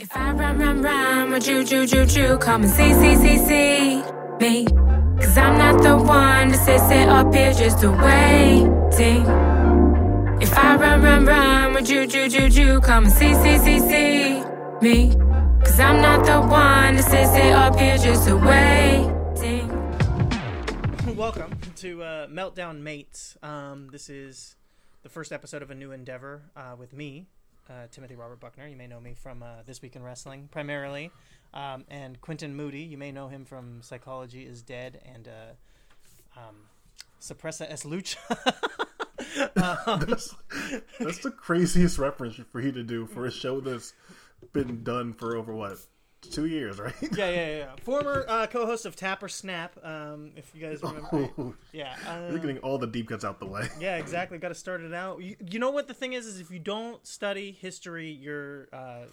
If I run, run, run with you, you, you, you, come and see, see, see, see me. Cause I'm not the one to sit, sit up here just waiting. If I run, run, run with you, you, you, you, come and see, see, see, see me. Cause I'm not the one to sit, sit up here just waiting. Welcome to uh, Meltdown Mates. Um, this is the first episode of a new endeavor uh, with me, uh, Timothy Robert Buckner. You may know me from uh, This Week in Wrestling primarily. Um, and Quentin Moody. You may know him from Psychology is Dead and uh, um, Suppressa es Lucha. um, that's, that's the craziest reference for you to do for a show that's been done for over what two years, right? yeah, yeah, yeah. Former uh, co-host of Tapper Snap. Um, if you guys remember, Oh, yeah. Uh, You're getting all the deep cuts out the way. Yeah, exactly. Got to start it out. You, you know what the thing is? Is if you don't study history, you're uh,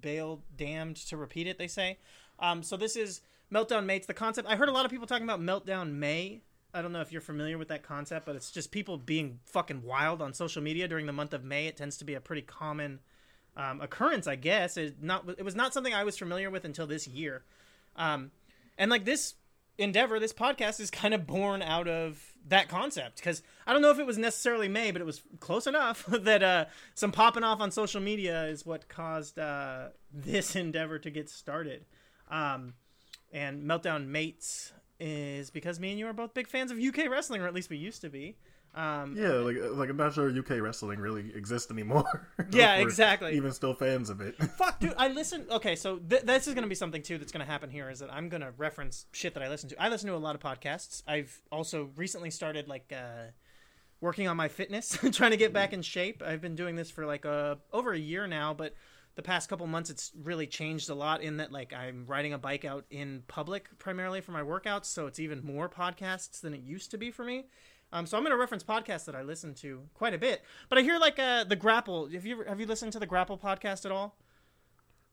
bailed, damned to repeat it. They say. Um, so this is Meltdown Mates. The concept. I heard a lot of people talking about Meltdown May. I don't know if you're familiar with that concept, but it's just people being fucking wild on social media during the month of May. It tends to be a pretty common um, occurrence, I guess. It not. It was not something I was familiar with until this year. Um, and like this endeavor, this podcast is kind of born out of that concept because I don't know if it was necessarily May, but it was close enough that uh, some popping off on social media is what caused uh, this endeavor to get started. Um, and Meltdown Mates is because me and you are both big fans of UK wrestling, or at least we used to be. Um, Yeah, like like I'm not sure UK wrestling really exists anymore. Yeah, exactly. Even still fans of it. Fuck, dude. I listen. Okay, so th- this is going to be something too that's going to happen here. Is that I'm going to reference shit that I listen to. I listen to a lot of podcasts. I've also recently started like uh, working on my fitness, trying to get back in shape. I've been doing this for like uh, over a year now, but the past couple months it's really changed a lot. In that, like, I'm riding a bike out in public primarily for my workouts, so it's even more podcasts than it used to be for me. Um, so I'm going to reference podcasts that I listen to quite a bit. But I hear like uh, the Grapple. Have you have you listened to the Grapple podcast at all?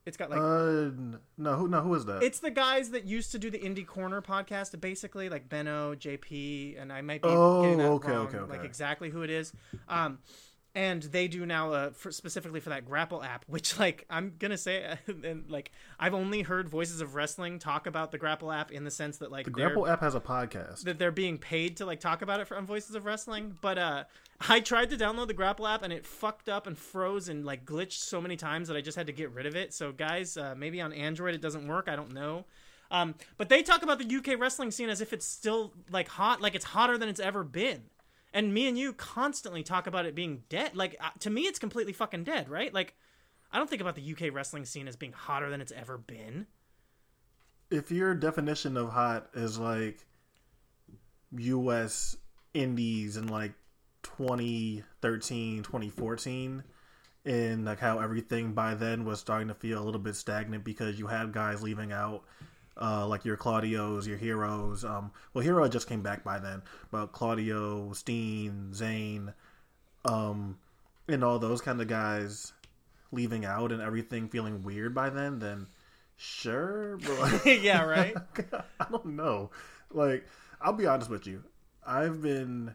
It's got like uh, no, who no, who is that? it's the guys that used to do the Indie Corner podcast, basically like Benno, JP, and I might be Oh, getting that okay, wrong, okay, okay. like exactly who it is. Um, and they do now uh, for, specifically for that Grapple app, which like I'm gonna say, and like I've only heard Voices of Wrestling talk about the Grapple app in the sense that like the Grapple app has a podcast. that they're being paid to like talk about it for on Voices of Wrestling. But uh I tried to download the Grapple app and it fucked up and froze and like glitched so many times that I just had to get rid of it. So guys, uh, maybe on Android it doesn't work. I don't know. Um, but they talk about the UK wrestling scene as if it's still like hot, like it's hotter than it's ever been. And me and you constantly talk about it being dead. Like uh, to me, it's completely fucking dead, right? Like I don't think about the UK wrestling scene as being hotter than it's ever been. if your definition of hot is like US indies in like 2013, 2014 and like how everything by then was starting to feel a little bit stagnant because you had guys leaving out uh, like your Claudios, your heroes. Um, well, Hero just came back by then, but Claudio, Steen, Zayn, um, and all those kind of guys leaving out and everything feeling weird by then, then sure, but yeah, right. I don't know. Like, I'll be honest with you. I've been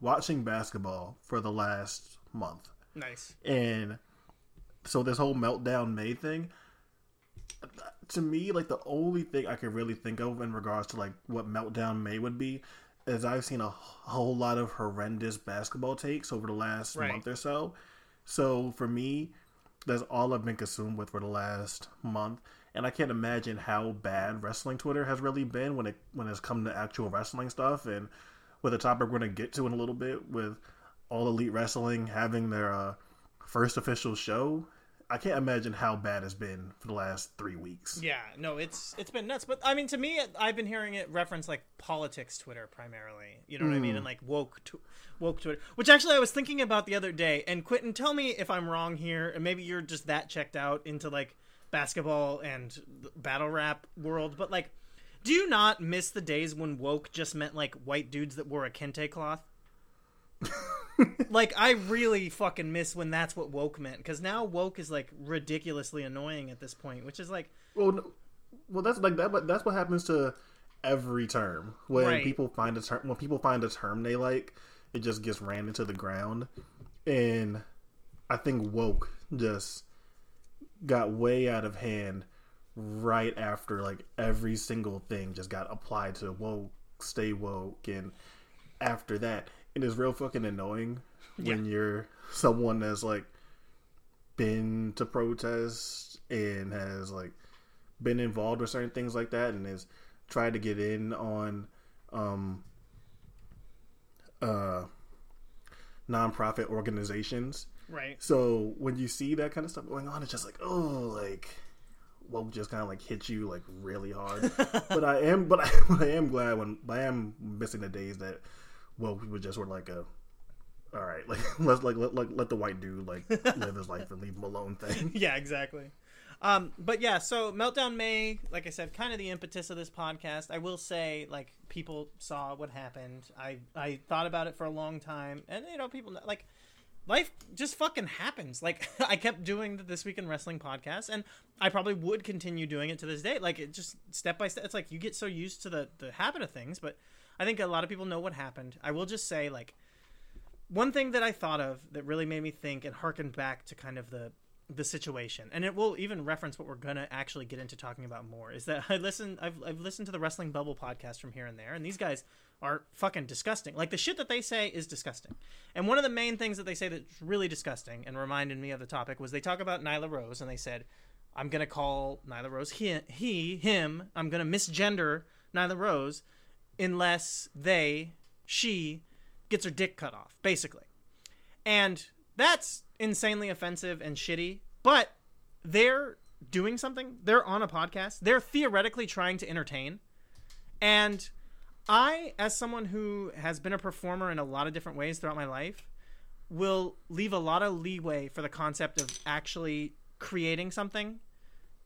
watching basketball for the last month. nice. And so this whole meltdown May thing, to me, like the only thing I could really think of in regards to like what meltdown May would be is I've seen a whole lot of horrendous basketball takes over the last Right. month or so. So for me, that's all I've been consumed with for the last month. And I can't imagine how bad wrestling Twitter has really been when it when it's come to actual wrestling stuff and with a topic we're gonna get to in a little bit with all elite wrestling having their uh, first official show. I can't imagine how bad it's been for the last three weeks. Yeah, no, it's it's been nuts. But I mean, to me, I've been hearing it reference like politics Twitter primarily. You know what I mean? Hmm. And like woke tw- woke Twitter, which actually I was thinking about the other day. And Quentin, tell me if I'm wrong here, and maybe you're just that checked out into like basketball and battle rap world. But like, do you not miss the days when woke just meant like white dudes that wore a kente cloth? Like I really fucking miss when that's what woke meant because now woke is like ridiculously annoying at this point, which is like Well, no, well, that's like that. But that's what happens to every term when Right. people find a term. When people find a term they like, it just gets ran into the ground. And I think woke just got way out of hand right after like every single thing just got applied to woke, stay woke, and after that, it is real fucking annoying when you're someone that's like been to protests and has like been involved with certain things like that and has tried to get in on um uh nonprofit organizations Right. so when you see that kind of stuff going on, it's just like, oh, like, woke just kind of like hit you like really hard. but I am, but I, but I am glad when I am missing the days that woke people just were like a, all right, like let's like let, like let the white dude like live his life and leave him alone thing. yeah, exactly. Um, but yeah, so Meltdown May, like I said, kind of the impetus of this podcast. I will say, like, people saw what happened. I I thought about it for a long time, and you know, people like life just fucking happens. Like I kept doing the this week in wrestling podcast, and I probably would continue doing it to this day. Like it just step by step. It's like you get so used to the the habit of things, but I think a lot of people know what happened. I will just say, like, one thing that I thought of that really made me think and harken back to kind of the the situation, and it will even reference what we're gonna actually get into talking about more. Is that I listen, I've I've listened to the Wrestling Bubble podcast from here and there, and these guys are fucking disgusting. Like the shit that they say is disgusting. And one of the main things that they say that's really disgusting and reminded me of the topic was they talk about Nyla Rose, and they said, "I'm gonna call Nyla Rose he, he him. I'm gonna misgender Nyla Rose unless they she gets her dick cut off, basically." And that's insanely offensive and shitty, but they're doing something. They're on a podcast. They're theoretically trying to entertain. And I, as someone who has been a performer in a lot of different ways throughout my life, will leave a lot of leeway for the concept of actually creating something,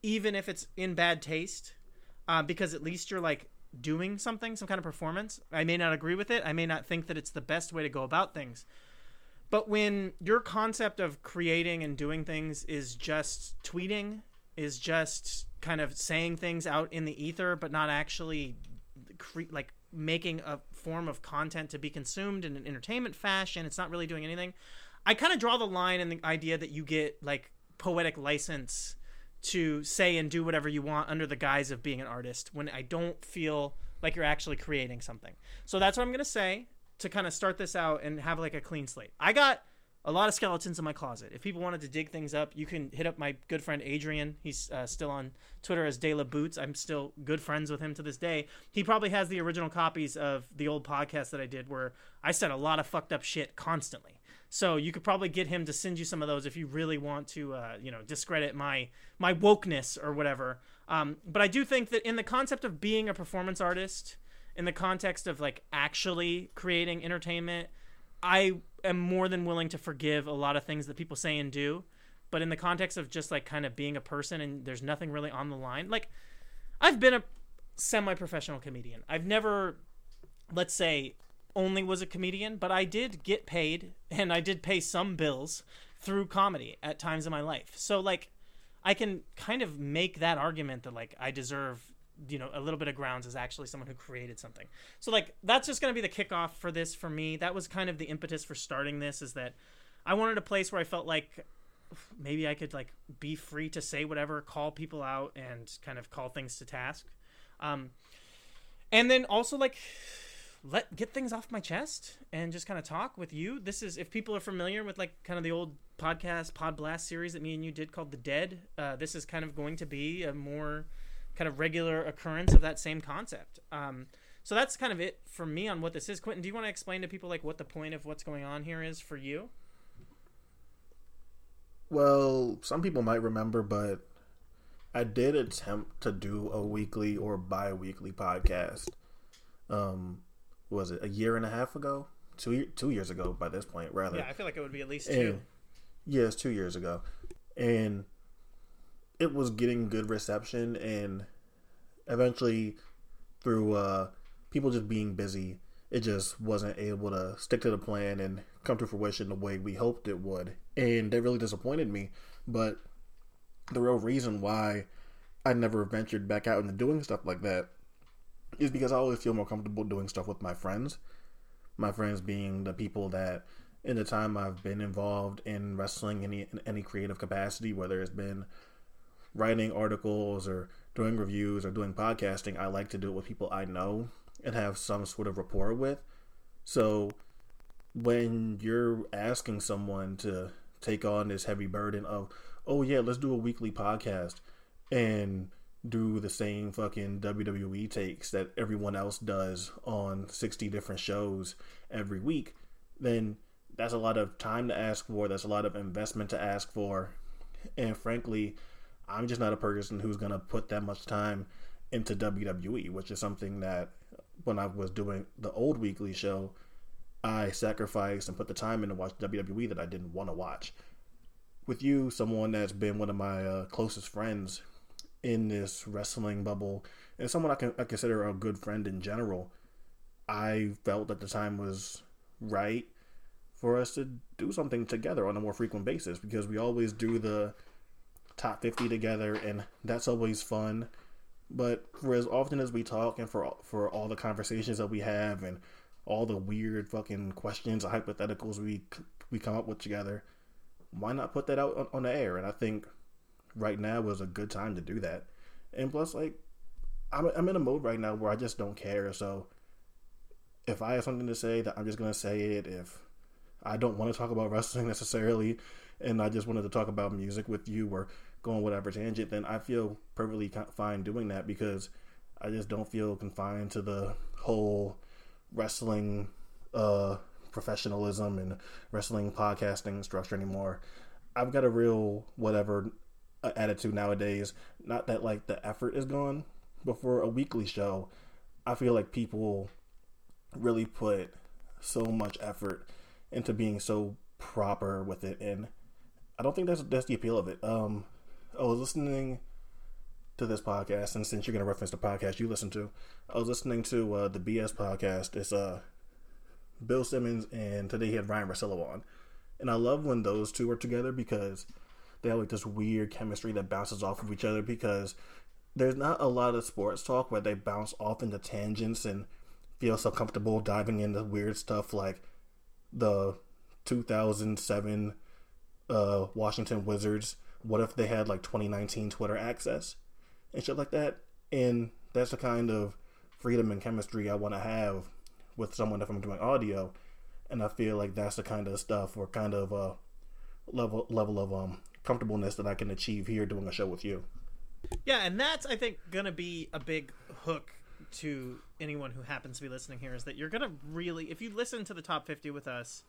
even if it's in bad taste, uh, because at least you're like doing something, some kind of performance. I may not agree with it. I may not think that it's the best way to go about things. But when your concept of creating and doing things is just tweeting, is just kind of saying things out in the ether, but not actually cre- like making a form of content to be consumed in an entertainment fashion, it's not really doing anything. I kind of draw the line in the idea that you get like poetic license to say and do whatever you want under the guise of being an artist when I don't feel like you're actually creating something. So that's what I'm going to say to kind of start this out and have like a clean slate. I got a lot of skeletons in my closet. If people wanted to dig things up, you can hit up my good friend Adrian. He's uh, still on Twitter as De La Boots. I'm still good friends with him to this day. He probably has the original copies of the old podcast that I did where I said a lot of fucked up shit constantly. So you could probably get him to send you some of those if you really want to, uh, you know, discredit my my wokeness or whatever. Um, but I do think that in the concept of being a performance artist, in the context of like actually creating entertainment, I am more than willing to forgive a lot of things that people say and do. But in the context of just like kind of being a person and there's nothing really on the line, like I've been a semi professional comedian. I've never, let's say, only was a comedian, but I did get paid and I did pay some bills through comedy at times in my life. So like I can kind of make that argument that like I deserve you know a little bit of grounds as actually someone who created something. So like that's just going to be the kickoff for this for me. That was kind of the impetus for starting this is that i wanted a place where i felt like maybe i could like be free to say whatever call people out and kind of call things to task. Um and then also like let get things off my chest and just kind of talk with you this is if people are familiar with like kind of the old podcast pod blast series that me and you did called the dead uh, this is kind of going to be a more kind of regular occurrence of that same concept. Um, so that's kind of it for me on what this is. Quentin, do you want to explain to people like what the point of what's going on here is for you? Well, some people might remember, but I did attempt to do a weekly or bi-weekly podcast. Um, was it a year and a half ago? Two two years ago by this point, rather. Yeah, I feel like it would be at least And- two. Yes, two years ago, and it was getting good reception, and eventually, through uh, people just being busy, it just wasn't able to stick to the plan and come to fruition the way we hoped it would, and that really disappointed me. But the real reason why I never ventured back out into doing stuff like that is because I always feel more comfortable doing stuff with my friends. My friends being the people that in the time I've been involved in wrestling any in any creative capacity, whether it's been writing articles or doing reviews or doing podcasting, I like to do it with people I know and have some sort of rapport with. So when you're asking someone to take on this heavy burden of, oh yeah, let's do a weekly podcast and do the same fucking WWE takes that everyone else does on 60 different shows every week, then that's a lot of time to ask for. That's a lot of investment to ask for. And frankly, I'm just not a person who's going to put that much time into WWE, which is something that when I was doing the old weekly show, I sacrificed and put the time in to watch WWE that I didn't want to watch. With you, someone that's been one of my uh, closest friends in this wrestling bubble, and someone I, can, I consider a good friend in general, I felt that the time was right for us to do something together on a more frequent basis because we always do the top 50 together and that's always fun. But for as often as we talk and for for all the conversations that we have and all the weird fucking questions or hypotheticals we we come up with together why not put that out on, on the air? And i think right now was a good time to do that. And plus like I'm, I'm in a mode right now where i just don't care. So if i have something to say that i'm just going to say it. If I don't want to talk about wrestling necessarily, and I just wanted to talk about music with you or go on whatever tangent, then I feel perfectly fine doing that because I just don't feel confined to the whole wrestling uh, professionalism and wrestling podcasting structure anymore. I've got a real whatever attitude nowadays. Not that like the effort is gone, but for a weekly show, I feel like people really put so much effort into being so proper with it, and I don't think that's that's the appeal of it. Um, I was listening to this podcast, and since you're to reference the podcast you listen to, I was listening to uh, the BS podcast. It's uh, Bill Simmons, and today he had Ryan Russillo on, and I love when those two are together because they have like this weird chemistry that bounces off of each other because there's not a lot of sports talk where they bounce off into tangents and feel so comfortable diving into weird stuff like the 2007 uh, Washington Wizards. What if they had like 2019 Twitter access and shit like that? And that's the kind of freedom and chemistry I want to have with someone if I'm doing audio. And I feel like that's the kind of stuff or kind of uh, level level of um, comfortableness that I can achieve here doing a show with you. Yeah, and that's I think gonna be a big hook to anyone who happens to be listening here is that you're gonna really, if you listen to the top 50 with us,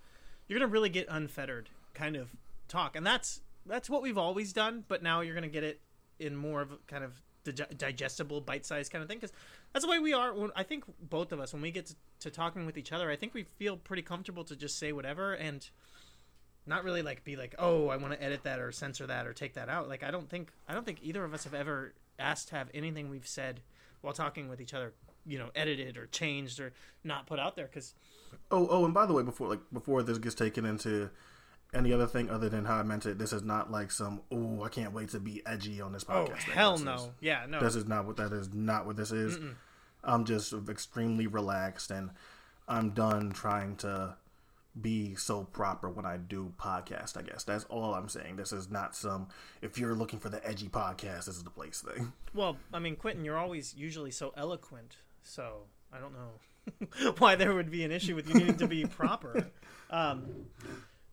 you're gonna really get unfettered kind of talk, and that's that's what we've always done. But now you're gonna get it in more of kind of digestible, bite-sized kind of thing because that's the way we are. I think both of us, when we get to, to talking with each other, I think we feel pretty comfortable to just say whatever and not really like be like, oh, I want to edit that or censor that or take that out. Like I don't think I don't think either of us have ever asked to have anything we've said while talking with each other you know edited or changed or not put out there because oh oh and by the way before like before this gets taken into any other thing other than how I meant it, this is not like some oh I can't wait to be edgy on this oh, podcast. Oh hell no, is, yeah no. This is not what that is. Not what this is. Mm-mm. I'm just extremely relaxed and I'm done trying to be so proper when I do podcast. I guess that's all I'm saying. This is not some. If you're looking for the edgy podcast, this is the place thing. Well, I mean, Quentin, you're always usually so eloquent, so I don't know why there would be an issue with you needing to be proper. Um,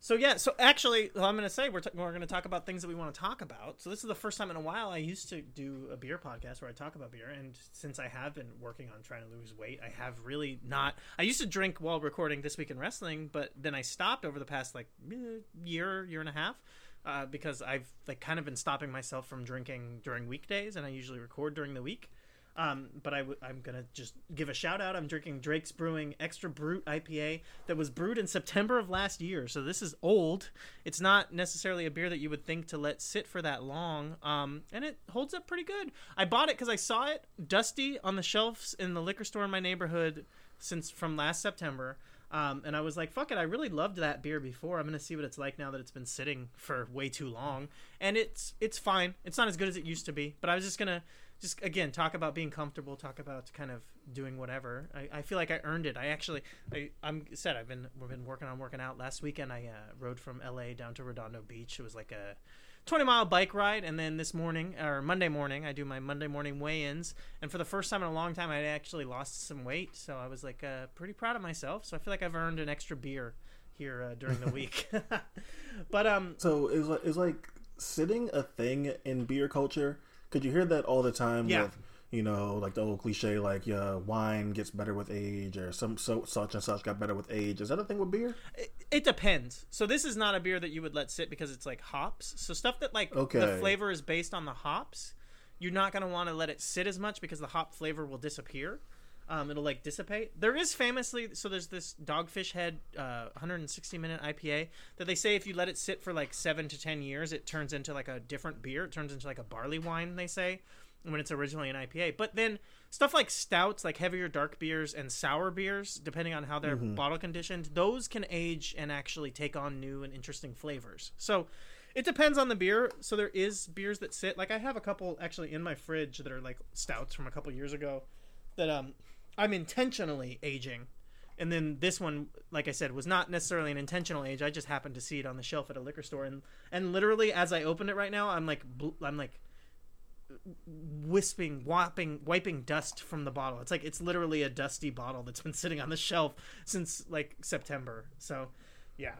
so yeah, so actually, I'm going to say we're t- we're going to talk about things that we want to talk about. So this is the first time in a while I used to do a beer podcast where I talk about beer, and since I have been working on trying to lose weight, I have really not. I used to drink while recording this week in wrestling, but then I stopped over the past like year, year and a half. Uh, because I've like kind of been stopping myself from drinking during weekdays, and I usually record during the week. Um, but i w- I'm gonna just give a shout out. I'm drinking Drake's Brewing Extra Brut IPA that was brewed in September of last year. So this is old. It's not necessarily a beer that you would think to let sit for that long. Um, and it holds up pretty good. I bought it because I saw it dusty on the shelves in the liquor store in my neighborhood since from last September. Um, and I was like, fuck it, I really loved that beer before. I'm gonna see what it's like now that it's been sitting for way too long. And it's it's fine. It's not as good as it used to be, but I was just gonna just again talk about being comfortable talk about kind of doing whatever i, I feel like i earned it i actually I, i'm said i've been we've been working on working out last weekend i uh, rode from la down to redondo beach it was like a 20 mile bike ride, and then this morning or Monday morning, I do my Monday morning weigh-ins, and for the first time in a long time, I actually lost some weight, so I was like uh, pretty proud of myself. So I feel like I've earned an extra beer here uh, during the week. but um, So is like is like sitting a thing in beer culture? Could you hear that all the time? Yeah. With, you know, like the old cliche, like yeah, wine gets better with age, or some so such and such got better with age. Is that a thing with beer? it, it depends. So this is not a beer that you would let sit because it's like hops. So stuff that like okay. the flavor is based on the hops, you're not gonna want to let it sit as much because the hop flavor will disappear. Um, it'll like dissipate. There is famously so there's this Dogfish Head uh, 160 minute IPA that they say if you let it sit for like seven to ten years, it turns into like a different beer. It turns into like a barley wine. They say when it's originally an IPA. But then stuff like stouts, like heavier dark beers and sour beers, depending on how they're bottle conditioned, those can age and actually take on new and interesting flavors. So it depends on the beer. So there is beers that sit like I have a couple actually in my fridge that are like stouts from a couple years ago that um I'm intentionally aging. And then this one, like I said, was not necessarily an intentional age. I just happened to see it on the shelf at a liquor store, and and literally as I open it right now, I'm like I'm like wisping, whopping, wiping dust from the bottle. It's like it's literally a dusty bottle that's been sitting on the shelf since like September. So, yeah.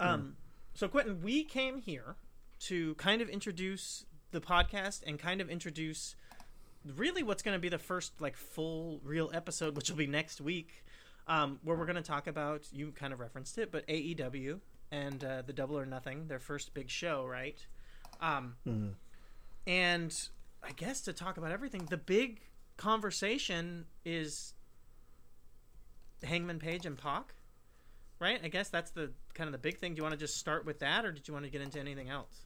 Um, so Quentin, we came here to kind of introduce the podcast and kind of introduce really what's going to be the first like full real episode, which will be next week, um, where we're going to talk about you kind of referenced it, but AEW and uh, the Double or Nothing, their first big show, right? Um, and I guess to talk about everything, the big conversation is Hangman Page and Pac, right? I guess that's the kind of the big thing. Do you want to just start with that, or did you want to get into anything else?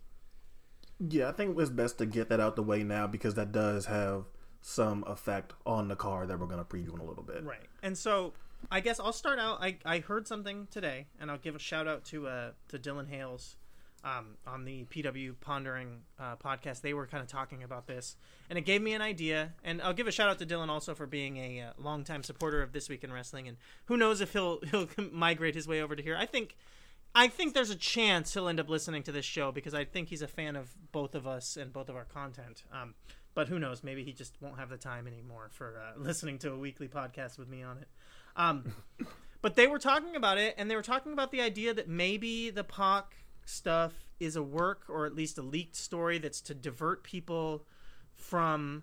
Yeah, I think it's best to get that out the way now because that does have some effect on the car that we're going to preview in a little bit. Right. And so I guess I'll start out. I, I heard something today, and I'll give a shout out to uh, to Dylan Hales um, on the PW Pondering uh, podcast. They were kind of talking about this, and it gave me an idea. And I'll give a shout out to Dylan also for being a uh, longtime supporter of This Week in Wrestling. And who knows if he'll he'll migrate his way over to here. I think. I think there's a chance he'll end up listening to this show because I think he's a fan of both of us and both of our content. Um, but who knows? Maybe he just won't have the time anymore for uh, listening to a weekly podcast with me on it. Um, but they were talking about it, and they were talking about the idea that maybe the Pac stuff is a work or at least a leaked story that's to divert people from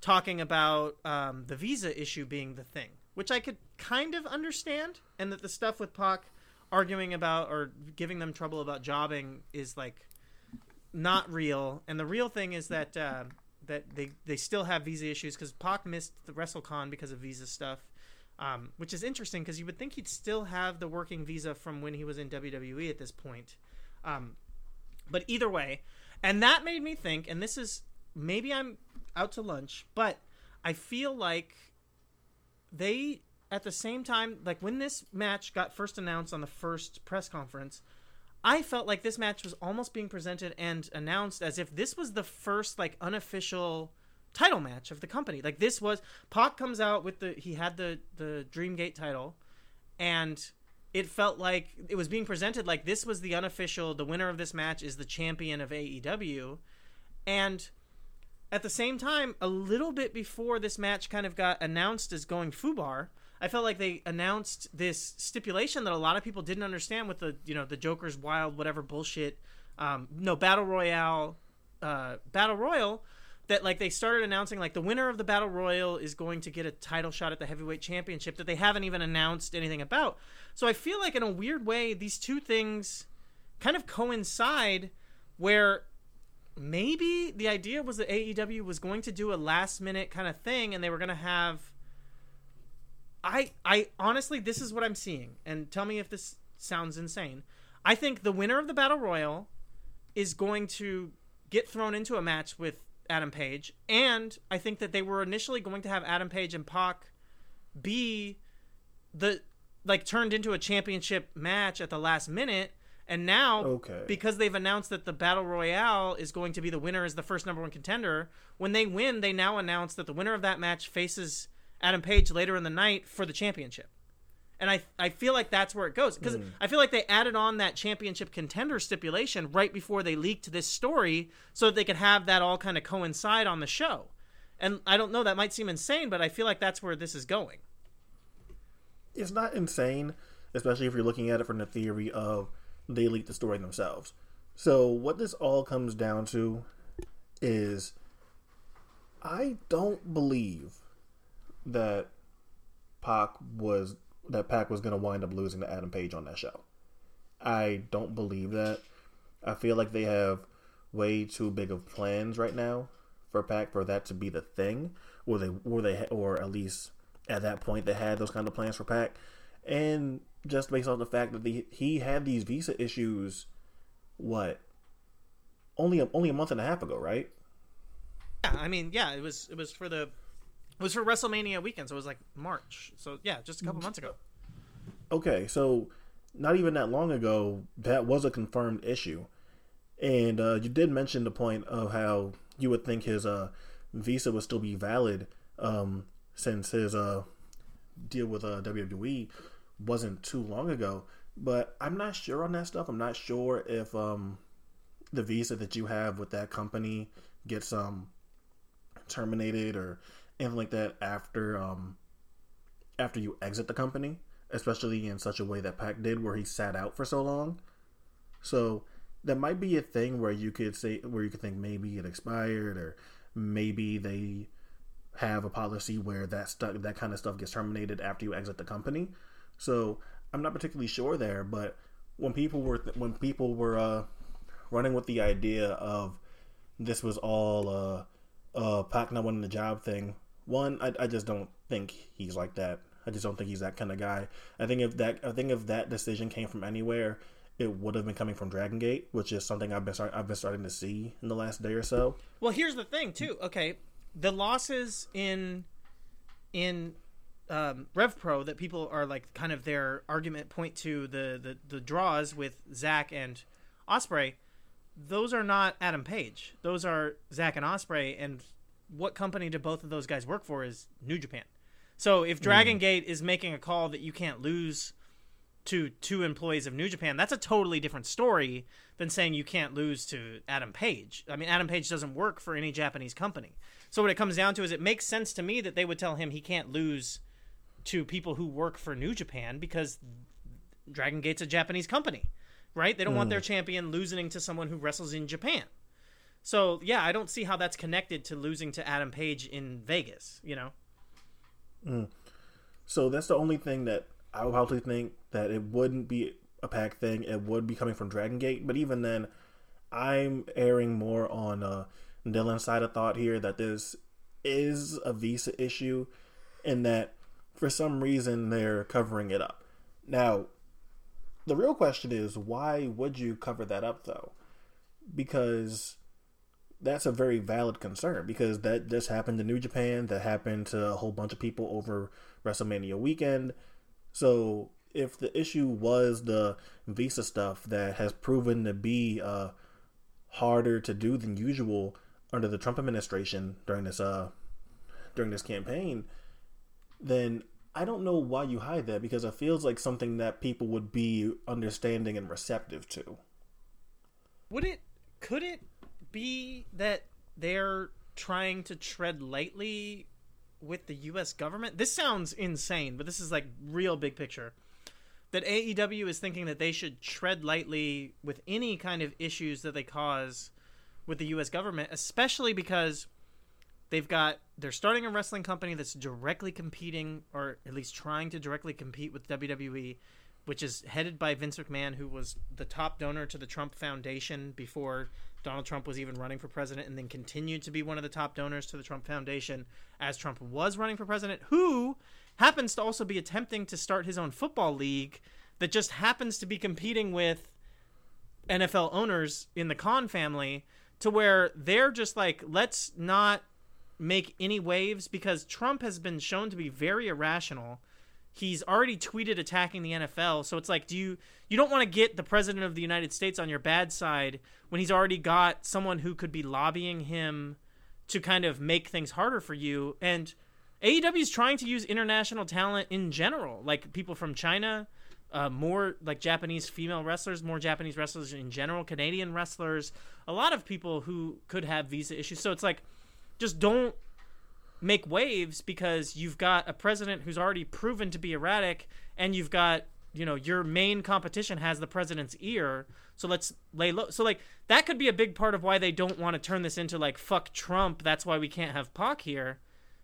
talking about um, the visa issue being the thing, which I could kind of understand, and that the stuff with Pac arguing about or giving them trouble about jobbing is like not real. And the real thing is that uh, that they they still have visa issues because Pac missed the WrestleCon because of visa stuff. Um, which is interesting because you would think he'd still have the working visa from when he was in WWE at this point. Um, but either way, and that made me think, and this is maybe I'm out to lunch, but I feel like they at the same time, like when this match got first announced on the first press conference, I felt like this match was almost being presented and announced as if this was the first like unofficial title match of the company. Like this was Pac comes out with the he had the the Dreamgate title and it felt like it was being presented like this was the unofficial the winner of this match is the champion of AEW and at the same time a little bit before this match kind of got announced as going fubar I felt like they announced this stipulation that a lot of people didn't understand with the you know the Joker's wild whatever bullshit um, no battle royale uh, battle royal that like they started announcing like the winner of the battle royal is going to get a title shot at the heavyweight championship that they haven't even announced anything about. So I feel like in a weird way these two things kind of coincide where maybe the idea was that AEW was going to do a last minute kind of thing and they were going to have I I honestly this is what I'm seeing and tell me if this sounds insane. I think the winner of the battle royal is going to get thrown into a match with Adam Page and I think that they were initially going to have Adam Page and Pac be the like turned into a championship match at the last minute and now Okay. because they've announced that the battle royale is going to be the winner as the first number one contender when they win they now announce that the winner of that match faces Adam Page later in the night for the championship And I I feel like that's where it goes because mm. I feel like they added on that championship contender stipulation right before they leaked this story so that they could have that all kind of coincide on the show. And I don't know that might seem insane, but I feel like that's where this is going. it's not insane, especially if you're looking at it from the theory of they leaked the story themselves. So what this all comes down to is I don't believe that Pac was that Pac was gonna wind up losing to Adam Page on that show. I don't believe that. I feel like they have way too big of plans right now for Pac for that to be the thing, or they or they or at least at that point they had those kind of plans for Pac, and just based on the fact that the, he had these visa issues, what only a, only a month and a half ago, right? Yeah, I mean, yeah, it was it was for the was for WrestleMania weekend, so it was like March. So yeah, just a couple months ago. Okay, so not even that long ago, that was a confirmed issue. And uh, you did mention the point of how you would think his uh, visa would still be valid um, since his uh, deal with uh, WWE wasn't too long ago. But I'm not sure on that stuff. I'm not sure if um, the visa that you have with that company gets um, terminated or anything like that after um, after you exit the company, especially in such a way that Pac did, where he sat out for so long. So that might be a thing where you could say where you could think maybe it expired or maybe they have a policy where that stuff that kind of stuff gets terminated after you exit the company. So I'm not particularly sure there, but when people were when people were uh, running with the idea of this was all uh, uh, Pac not winning the job thing, one I, I just don't think he's like that. I just don't think he's that kind of guy. I think if that I think if that decision came from anywhere, it would have been coming from Dragon Gate, which is something I've been start, I've been starting to see in the last day or so. Well, here's the thing too. Okay, the losses in in um, Rev Pro that people are like kind of their argument point to the the, the draws with Zack and Osprey. Those are not Adam Page. Those are Zack and Osprey. And what company do both of those guys work for? Is New Japan. So if Dragon mm. Gate is making a call that you can't lose to two employees of New Japan, that's a totally different story than saying you can't lose to Adam Page. I mean, Adam Page doesn't work for any Japanese company. So what it comes down to is it makes sense to me that they would tell him he can't lose to people who work for New Japan because Dragon Gate's a Japanese company, right? They don't want their mm. champion losing to someone who wrestles in Japan. So yeah, I don't see how that's connected to losing to Adam Page in Vegas. You know, So that's the only thing that I would probably think that it wouldn't be a Pac thing. It would be coming from Dragon Gate, but even then, I'm erring more on uh, Dylan's side of thought here that this is a visa issue, and that for some reason they're covering it up. Now, the real question is why would you cover that up though? Because that's a very valid concern because that just happened to New Japan, that happened to a whole bunch of people over WrestleMania weekend. So if the issue was the visa stuff that has proven to be uh, harder to do than usual under the Trump administration during this uh during this campaign, then I don't know why you hide that because it feels like something that people would be understanding and receptive to. would it could it be that they're trying to tread lightly with the US government? This sounds insane, but this is like real big picture. That AEW is thinking that they should tread lightly with any kind of issues that they cause with the US government, especially because they've got they're starting a wrestling company that's directly competing or at least trying to directly compete with WWE which is headed by Vince McMahon who was the top donor to the Trump Foundation before Donald Trump was even running for president and then continued to be one of the top donors to the Trump Foundation as Trump was running for president who happens to also be attempting to start his own football league that just happens to be competing with NFL owners in the Khan family to where they're just like, let's not make any waves because Trump has been shown to be very irrational. He's already tweeted attacking the NFL, so it's like, do you you don't want to get the president of the United States on your bad side when he's already got someone who could be lobbying him to kind of make things harder for you and AEW is trying to use international talent in general, like people from China, uh, more like Japanese female wrestlers, more Japanese wrestlers in general, Canadian wrestlers, a lot of people who could have visa issues. So it's like, just don't make waves because you've got a president who's already proven to be erratic, and you've got you know your main competition has the president's ear. So let's lay low. So like that could be a big part of why they don't want to turn this into like fuck Trump. That's why we can't have Pac here.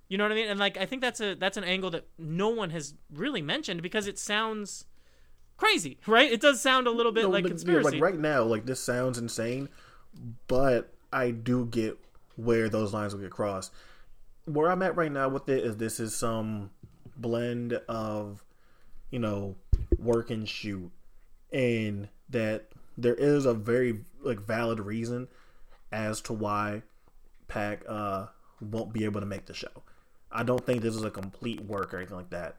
You know what I mean? And like I think that's a that's an angle that no one has really mentioned because it sounds crazy, right? It does sound a little bit No, like conspiracy. like right now, like this sounds insane, but I do get where those lines will get crossed. Where I'm at right now with it is this is some blend of, you know, work and shoot, and that there is a very like valid reason as to why Pac uh won't be able to make the show. I don't think this is a complete work or anything like that,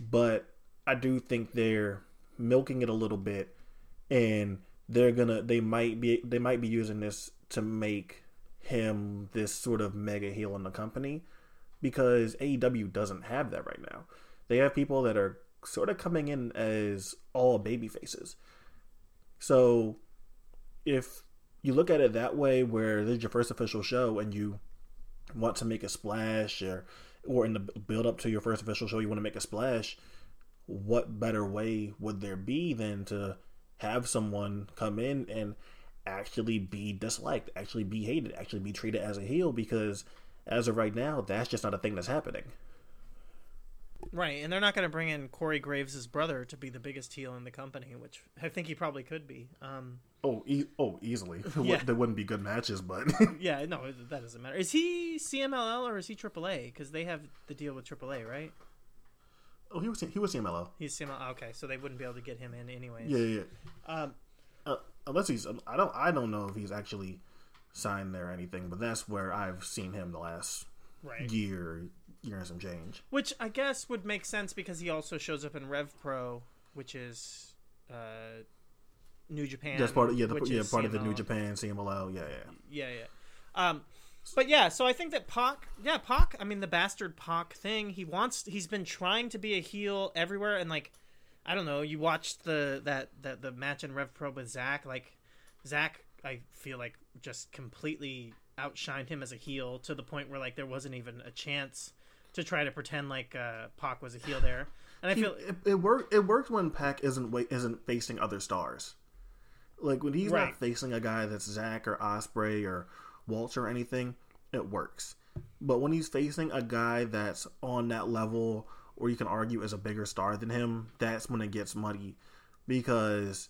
but I do think they're milking it a little bit, and they're gonna they might be they might be using this to make him this sort of mega heel in the company because AEW doesn't have that right now. They have people that are sort of coming in as all baby faces. So if you look at it that way where this is your first official show and you want to make a splash or or in the build up to your first official show you want to make a splash what better way would there be than to have someone come in and actually be disliked actually be hated actually be treated as a heel because as of right now that's just not a thing that's happening Right, and they're not going to bring in Corey Graves' brother to be the biggest heel in the company, which I think he probably could be. Um, oh e- oh easily Yeah. there wouldn't be good matches but yeah, no, that doesn't matter. Is he CMLL or is he AAA? Because they have the deal with AAA, right? oh he was he was CMLL He's CMLL. Okay, so they wouldn't be able to get him in anyways. yeah yeah, yeah. Um, uh, unless he's I don't I don't know if he's actually signed there or anything, but that's where I've seen him the last right. year year and some change. Which I guess would make sense because he also shows up in Rev Pro, which is uh, New Japan. That's part of yeah, the, yeah part of the New Japan CMLL. Yeah, yeah. Yeah, yeah. Um, but yeah, so I think that Pac, yeah, Pac. I mean, the bastard Pac thing. He wants. He's been trying to be a heel everywhere, and like, I don't know. You watched the that that the match in Rev Pro with Zack. Like, Zack, I feel like just completely outshined him as a heel to the point where like there wasn't even a chance to try to pretend like uh, Pac was a heel there. And I He- feel it, it worked. It works when Pac isn't isn't facing other stars. Like when he's Right. not facing a guy that's Zack or Osprey or Walter or anything, it works. But when he's facing a guy that's on that level, or you can argue is a bigger star than him, that's when it gets muddy, because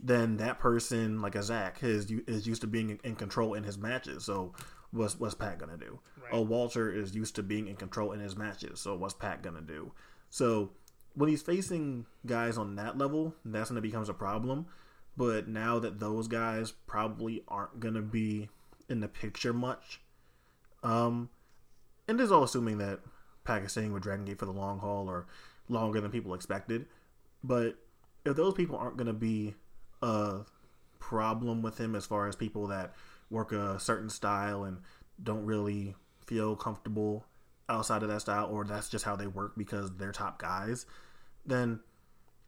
then that person, like a Zack, is is used to being in control in his matches. So what's what's Pac gonna do? Right. A Walter is used to being in control in his matches. So what's Pac gonna do? So when he's facing guys on that level, that's when it becomes a problem. But now that those guys probably aren't gonna be in the picture much, um, and this is all assuming that Pac is staying with Dragon Gate for the long haul or longer than people expected. But if those people aren't gonna be a problem with him as far as people that work a certain style and don't really feel comfortable outside of that style, or that's just how they work because they're top guys, then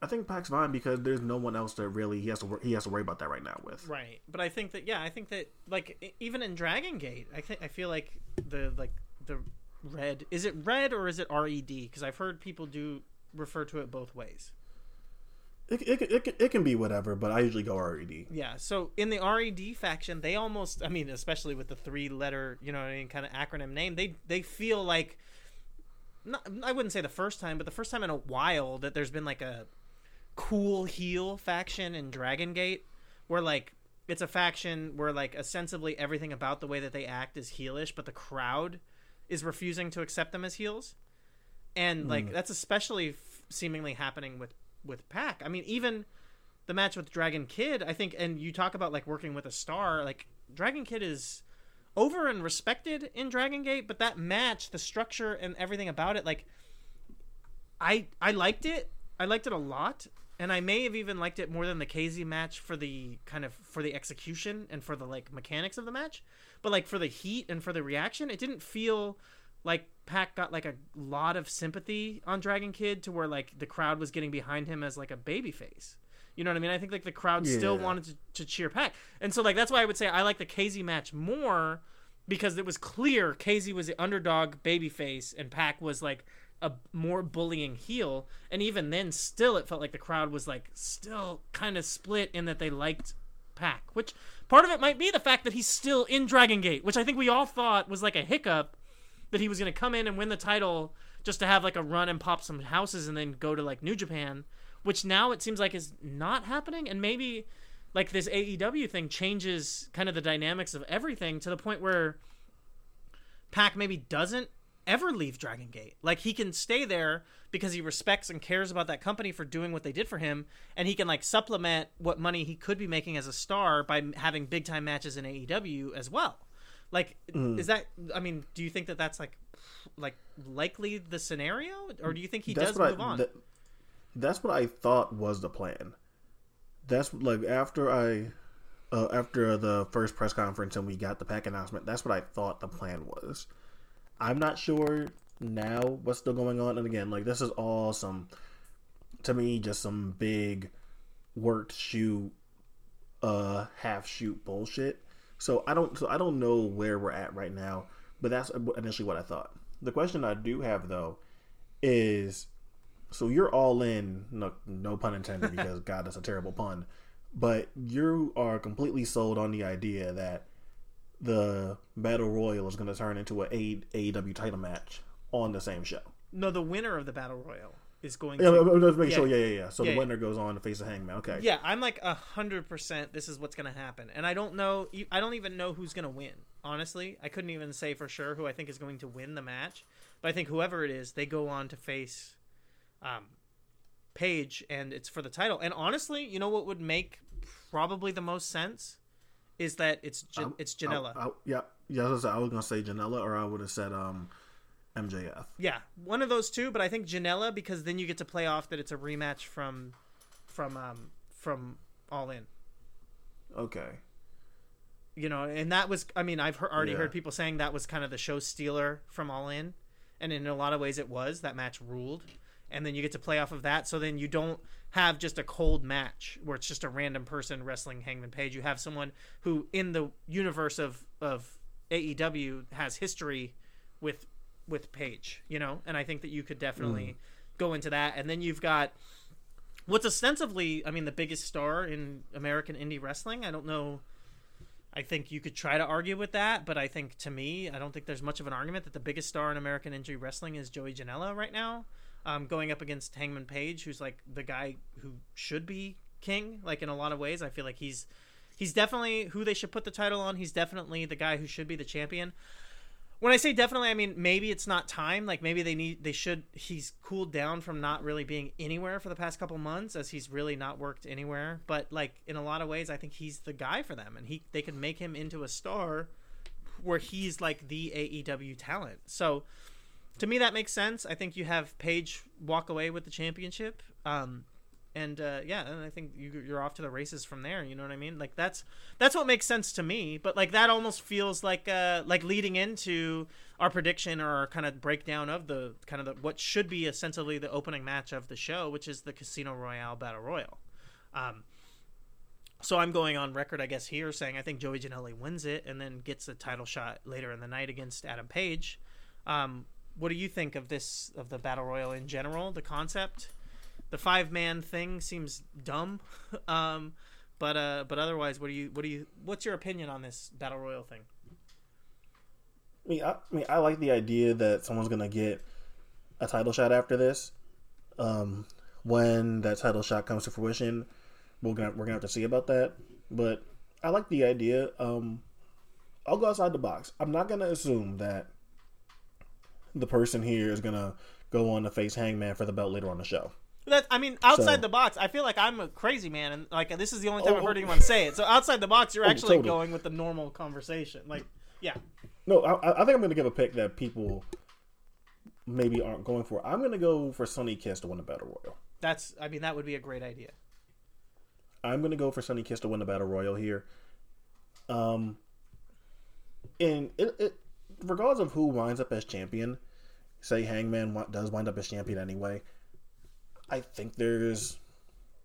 I think Pac's fine because there's no one else that really he has to he has to worry about that right now with. Right, but I think that yeah, I think that like even in Dragon Gate, I think I feel like the like the red is it red or is it red? Because I've heard people do refer to it both ways. It, it, it, it, it can be whatever, but I usually go E RED. Yeah, so in the RED faction, they almost I mean, especially with the three letter, you know, what I mean, kind of acronym name, they they feel like not, I wouldn't say the first time, but the first time in a while that there's been like a cool heel faction in Dragon Gate where like it's a faction where like ostensibly everything about the way that they act is heelish, but the crowd is refusing to accept them as heels. And like hmm. that's especially f- seemingly happening with with Pac. I mean, even the match with Dragon Kid, I think, and you talk about like working with a star, like Dragon Kid is over and respected in Dragon Gate, but that match, the structure and everything about it, like I I liked it. I liked it a lot, and I may have even liked it more than the KZ match for the kind of for the execution and for the like mechanics of the match. But like for the heat and for the reaction, it didn't feel like Pac got like a lot of sympathy on Dragon Kid to where like the crowd was getting behind him as like a baby face. You know what I mean? I think like the crowd still wanted to, to cheer Pac, and so like that's why I would say I like the KZ match more because it was clear KZ was the underdog baby face and Pac was like a more bullying heel, and even then, still it felt like the crowd was like still kind of split in that they liked Pac, which part of it might be the fact that he's still in Dragon Gate, which I think we all thought was like a hiccup that he was going to come in and win the title just to have like a run and pop some houses and then go to like New Japan, which now it seems like is not happening. And maybe like this AEW thing changes kind of the dynamics of everything to the point where Pac maybe doesn't ever leave Dragon Gate. Like he can stay there because he respects and cares about that company for doing what they did for him, and he can like supplement what money he could be making as a star by having big time matches in AEW as well. Like, is that? I mean, do you think that that's like, like likely the scenario, or do you think he does move I, on? that- that's what I thought was the plan. That's like after I, uh, after the first press conference and we got the Pac announcement. That's what I thought the plan was. I'm not sure now what's still going on. And again, like this is all some, to me, just some big worked shoot, uh, half shoot bullshit. So I don't, so I don't know where we're at right now. But that's initially what I thought. The question I do have though is so you're all in no, no pun intended because god that's a terrible pun but you are completely sold on the idea that the battle royal is going to turn into a AEW title match on the same show no, the winner of the battle royal is going. yeah, to... but- but let's make Yeah. sure yeah yeah yeah so Yeah, the yeah. winner goes on to face the hangman okay Yeah, I'm like a hundred percent. This is what's gonna happen, and I don't know. I don't even know who's gonna win. Honestly, I couldn't even say for sure who I think is going to win the match. But I think whoever it is, they go on to face, um, Page, and it's for the title. And honestly, you know what would make probably the most sense is that it's Jan- I'm- it's Janela. I- I- yeah yeah I was, gonna say Janela or I would have said um MJF Yeah, one of those two, but I think Janela because then you get to play off that it's a rematch from, from um from All In. okay you know, and that was, I mean, I've heard, already Yeah. heard people saying that was kind of the show stealer from All In, and in a lot of ways it was. That match ruled, and then you get to play off of that. So then you don't have just a cold match where it's just a random person wrestling Hangman Page. You have someone who, in the universe of of AEW, has history with with Page. You know, and I think that you could definitely hmm. go into that, and then you've got what's ostensibly, I mean, the biggest star in American indie wrestling. I don't know. I think you could try to argue with that, but I think to me, I don't think there's much of an argument that the biggest star in American indie wrestling is Joey Janela right now, um, going up against Hangman Page, who's like the guy who should be king. Like in a lot of ways, I feel like he's he's definitely who they should put the title on. He's definitely the guy who should be the champion when I say definitely, I mean maybe it's not time. Like maybe they need they should. He's cooled down from not really being anywhere for the past couple months, as he's really not worked anywhere. But like in a lot of ways, I think he's the guy for them, and he they could make him into a star where he's like the AEW talent. So to me, that makes sense. I think you have Page walk away with the championship. Um, and uh, yeah, and I think you, you're off to the races from there. You know what I mean? Like that's that's what makes sense to me. But like that almost feels like uh, like leading into our prediction or our kind of breakdown of the kind of the, what should be essentially the opening match of the show, which is the Casino Royale Battle Royal. Um, so I'm going on record, I guess, here saying I think Joey Janela wins it and then gets a title shot later in the night against Adam Page. Um, what do you think of this of the battle royal in general? The concept, the five man thing seems dumb, um, but uh, but otherwise, what do you what do you what's your opinion on this battle royal thing? I mean, I, I mean, I like the idea that someone's gonna get a title shot after this. Um, when that title shot comes to fruition, we're gonna we're gonna have to see about that. But I like the idea. Um, I'll go outside the box. I'm not gonna assume that the person here is gonna go on to face Hangman for the belt later on the show. That I mean, outside So- the box, I feel like I'm a crazy man, and like this is the only time Oh, I've heard oh. anyone say it. So outside the box, you're Oh, actually totally. going with the normal conversation. Like, yeah, No, I, I think I'm gonna give a pick that people maybe aren't going for. I'm gonna go for Sonny Kiss to win the battle royal. that's I mean that would be a great idea. I'm gonna go for Sonny Kiss to win the battle royal here. Um, and it, it regardless of who winds up as champion, say Hangman does wind up as champion anyway, I think there's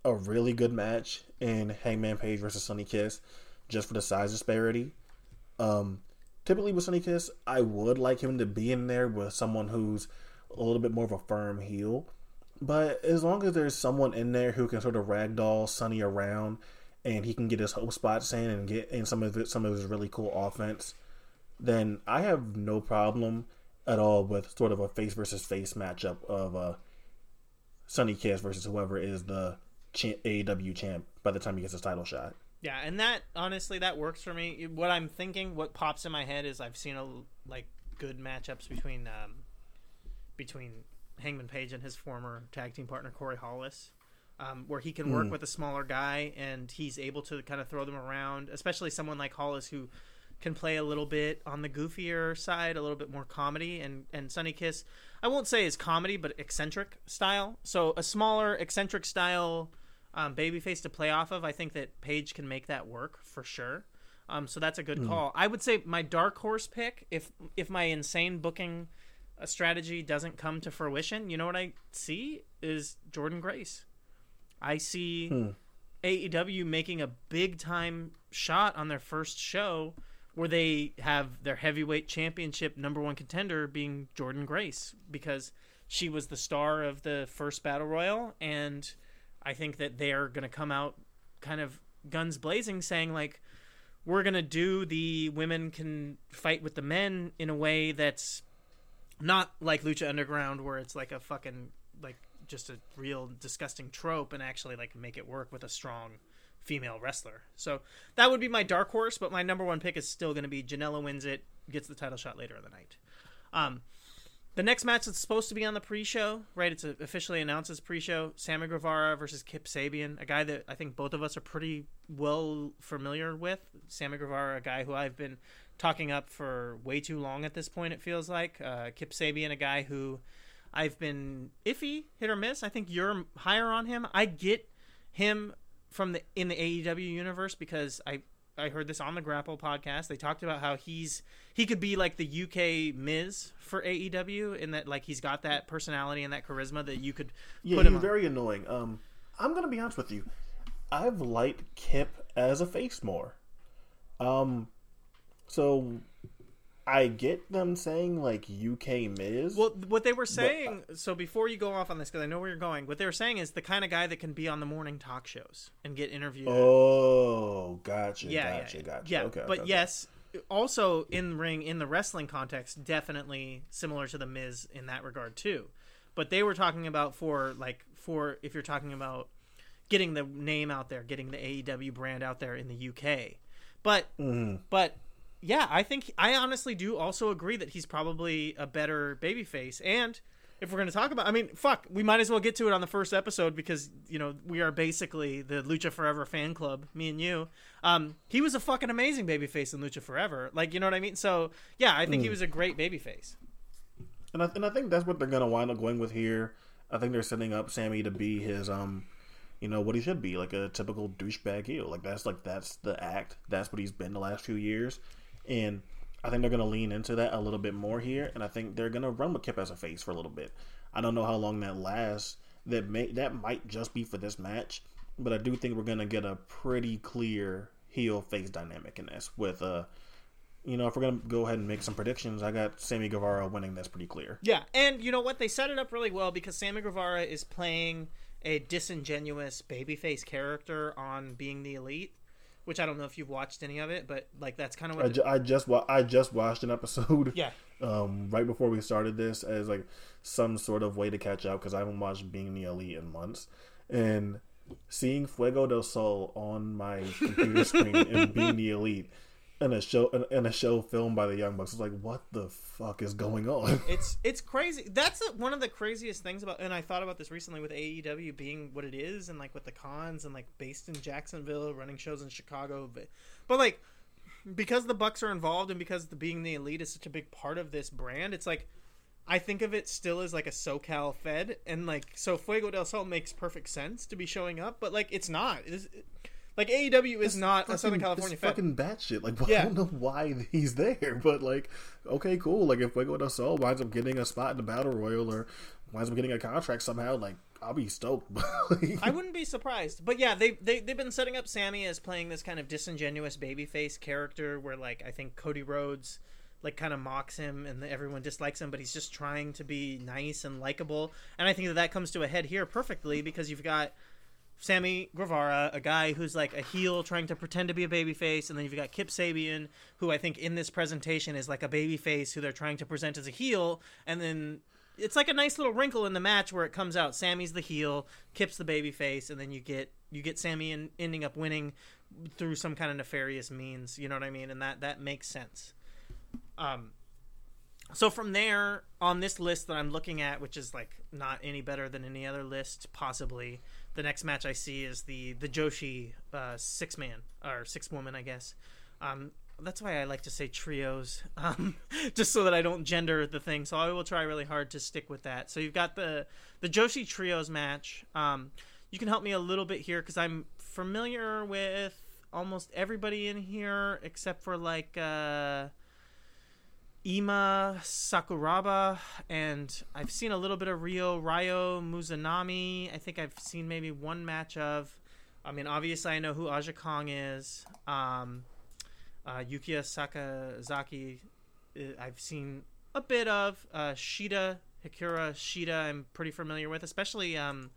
a really good match in Hangman Page versus Sonny Kiss, just for the size disparity. Um, typically with Sonny Kiss, I would like him to be in there with someone who's a little bit more of a firm heel. But as long as there's someone in there who can sort of ragdoll Sonny around, and he can get his hope spots in and get in some of some of his really cool offense, then I have no problem at all with sort of a face versus face matchup of uh, Sonny Kiss versus whoever is the AEW champ by the time he gets his title shot. Yeah, and that honestly that works for me. What I'm thinking, what pops in my head is I've seen a like good matchups between um, between Hangman Page and his former tag team partner Corey Hollis, um, where he can work with a smaller guy and he's able to kind of throw them around, especially someone like Hollis who can play a little bit on the goofier side, a little bit more comedy, and and Sonny Kiss, I won't say is comedy, but eccentric style. So a smaller eccentric style um, babyface to play off of. I think that Page can make that work for sure. Um, so that's a good call. I would say my dark horse pick, if if my insane booking uh, strategy doesn't come to fruition, you know what I see is Jordynne Grace. I see AEW making a big time shot on their first show where they have their heavyweight championship number one contender being Jordynne Grace because she was the star of the first battle royal. And I think that they're going to come out kind of guns blazing saying like we're going to do the women can fight with the men in a way that's not like Lucha Underground where it's like a fucking like just a real disgusting trope and actually like make it work with a strong female wrestler. So that would be my dark horse, but my number one pick is still going to be Janela wins it, gets the title shot later in the night. Um, the next match that's supposed to be on the pre-show, right? It's officially announced as pre-show: Sammy Guevara versus Kip Sabian, a guy that I think both of us are pretty well familiar with. Sammy Guevara, a guy who I've been talking up for way too long at this point. It feels like uh, Kip Sabian, a guy who I've been iffy, hit or miss. I think you're higher on him. I get him from the in the AEW universe because I I heard this on the Grapple podcast. They talked about how he's he could be like the UK Miz for AEW in that like he's got that personality and that charisma that you could Yeah, put him he's very annoying. Um, I'm gonna be honest with you. I've liked Kip as a face more. Um, so I get them saying like UK Miz. Well, what they were saying. so before you go off on this, because I know where you're going, what they were saying is the kind of guy that can be on the morning talk shows and get interviewed. oh, gotcha, yeah, gotcha, yeah, gotcha. yeah. okay, but okay, yes, also in ring in the wrestling context, definitely similar to the Miz in that regard too. But they were talking about for like for if you're talking about getting the name out there, getting the AEW brand out there in the UK. But Mm-hmm. but yeah, I think I honestly do also agree that he's probably a better babyface. And if we're going to talk about, I mean, fuck, we might as well get to it on the first episode because you know we are basically the Lucha Forever fan club, me and you. Um, he was a fucking amazing babyface in Lucha Forever, like you know what I mean. So yeah, I think he was a great babyface. And I, and I think that's what they're gonna wind up going with here. I think they're setting up Sammy to be his um, you know what he should be, like a typical douchebag heel. Like that's like that's the act. That's what he's been the last few years, and I think they're gonna lean into that a little bit more here. And I think they're gonna run with Kip as a face for a little bit. I don't know how long that lasts. That may that might just be for this match, but I do think we're gonna get a pretty clear heel face dynamic in this with uh. You know, if we're gonna go ahead and make some predictions, I got Sammy Guevara winning. That's pretty clear. Yeah, and you know what? They set it up really well because Sammy Guevara is playing a disingenuous babyface character on Being the Elite, which I don't know if you've watched any of it, but like that's kind of what. I, ju- I just wa- I just watched an episode. yeah, Um, right before we started this, as like some sort of way to catch up because I haven't watched Being the Elite in months, and seeing Fuego del Sol on my computer screen and Being the Elite, and a show and, and a show filmed by the Young Bucks, was like, what the fuck is going on? it's it's crazy. That's one of the craziest things about, and I thought about this recently with AEW being what it is, and like with the cons and like based in Jacksonville, running shows in Chicago, but, but like because the Bucks are involved and because the being the elite is such a big part of this brand, it's like I think of it still as like a SoCal Fed, and like so Fuego del Sol makes perfect sense to be showing up, but like it's not. It's, Like AEW is not a Southern California it's fed. fucking batshit. Like, Yeah. I don't know why he's there, but like, okay, cool. Like, if Fuego del Sol winds up getting a spot in the battle royal or winds up getting a contract somehow, like, I'll be stoked. I wouldn't be surprised. But yeah, they they they've been setting up Sammy as playing this kind of disingenuous babyface character where like I think Cody Rhodes like kind of mocks him and everyone dislikes him, but he's just trying to be nice and likable. And I think that that comes to a head here perfectly because you've got Sammy Guevara, a guy who's like a heel trying to pretend to be a babyface, and then you've got Kip Sabian, who I think in this presentation is like a babyface who they're trying to present as a heel, and then it's like a nice little wrinkle in the match where it comes out Sammy's the heel, Kip's the babyface, and then you get you get Sammy in, ending up winning through some kind of nefarious means. You know what I mean? And that that makes sense. Um, so from there on this list that I'm looking at, which is like not any better than any other list possibly, the next match I see is the the Joshi uh, six man or six woman, I guess. Um, that's why I like to say trios, um, just so that I don't gender the thing. So I will try really hard to stick with that. So you've got the the Joshi trios match. Um, you can help me a little bit here because I'm familiar with almost everybody in here except for like. Uh, Ima Sakuraba, and I've seen a little bit of Rio Ryo Mizunami. I think I've seen maybe one match of. I mean, obviously, I know who Aja Kong is. Um, uh, Yukiya Sakazaki, uh, I've seen a bit of. Uh, Shida, Hikaru Shida, I'm pretty familiar with, especially. Um,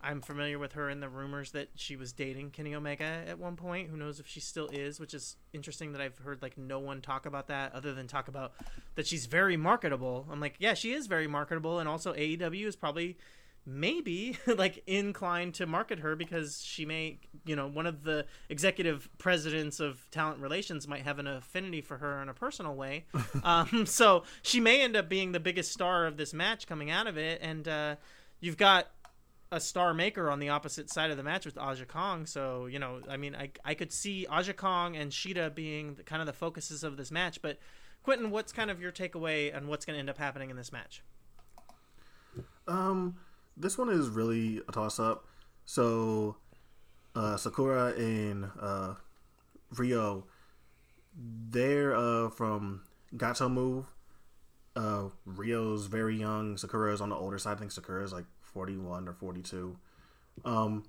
I'm familiar with her in the rumors that she was dating Kenny Omega at one point. Who knows if she still is, which is interesting that I've heard like no one talk about that other than talk about that she's very marketable. I'm like, yeah, she is very marketable, and also AEW is probably maybe like inclined to market her because she may, you know, one of the executive presidents of talent relations might have an affinity for her in a personal way. um, so she may end up being the biggest star of this match coming out of it, and uh, you've got a star maker on the opposite side of the match with Aja Kong. So, you know, I mean, I, I could see Aja Kong and Shida being the, kind of the focuses of this match. But, Quentin, what's kind of your takeaway and what's going to end up happening in this match? Um, this one is really a toss up. So, uh, Sakura and uh, Rio, they're uh, from Gatoh Move. Uh, Rio's very young. Sakura's on the older side. I think Sakura's like 41 or 42. Um,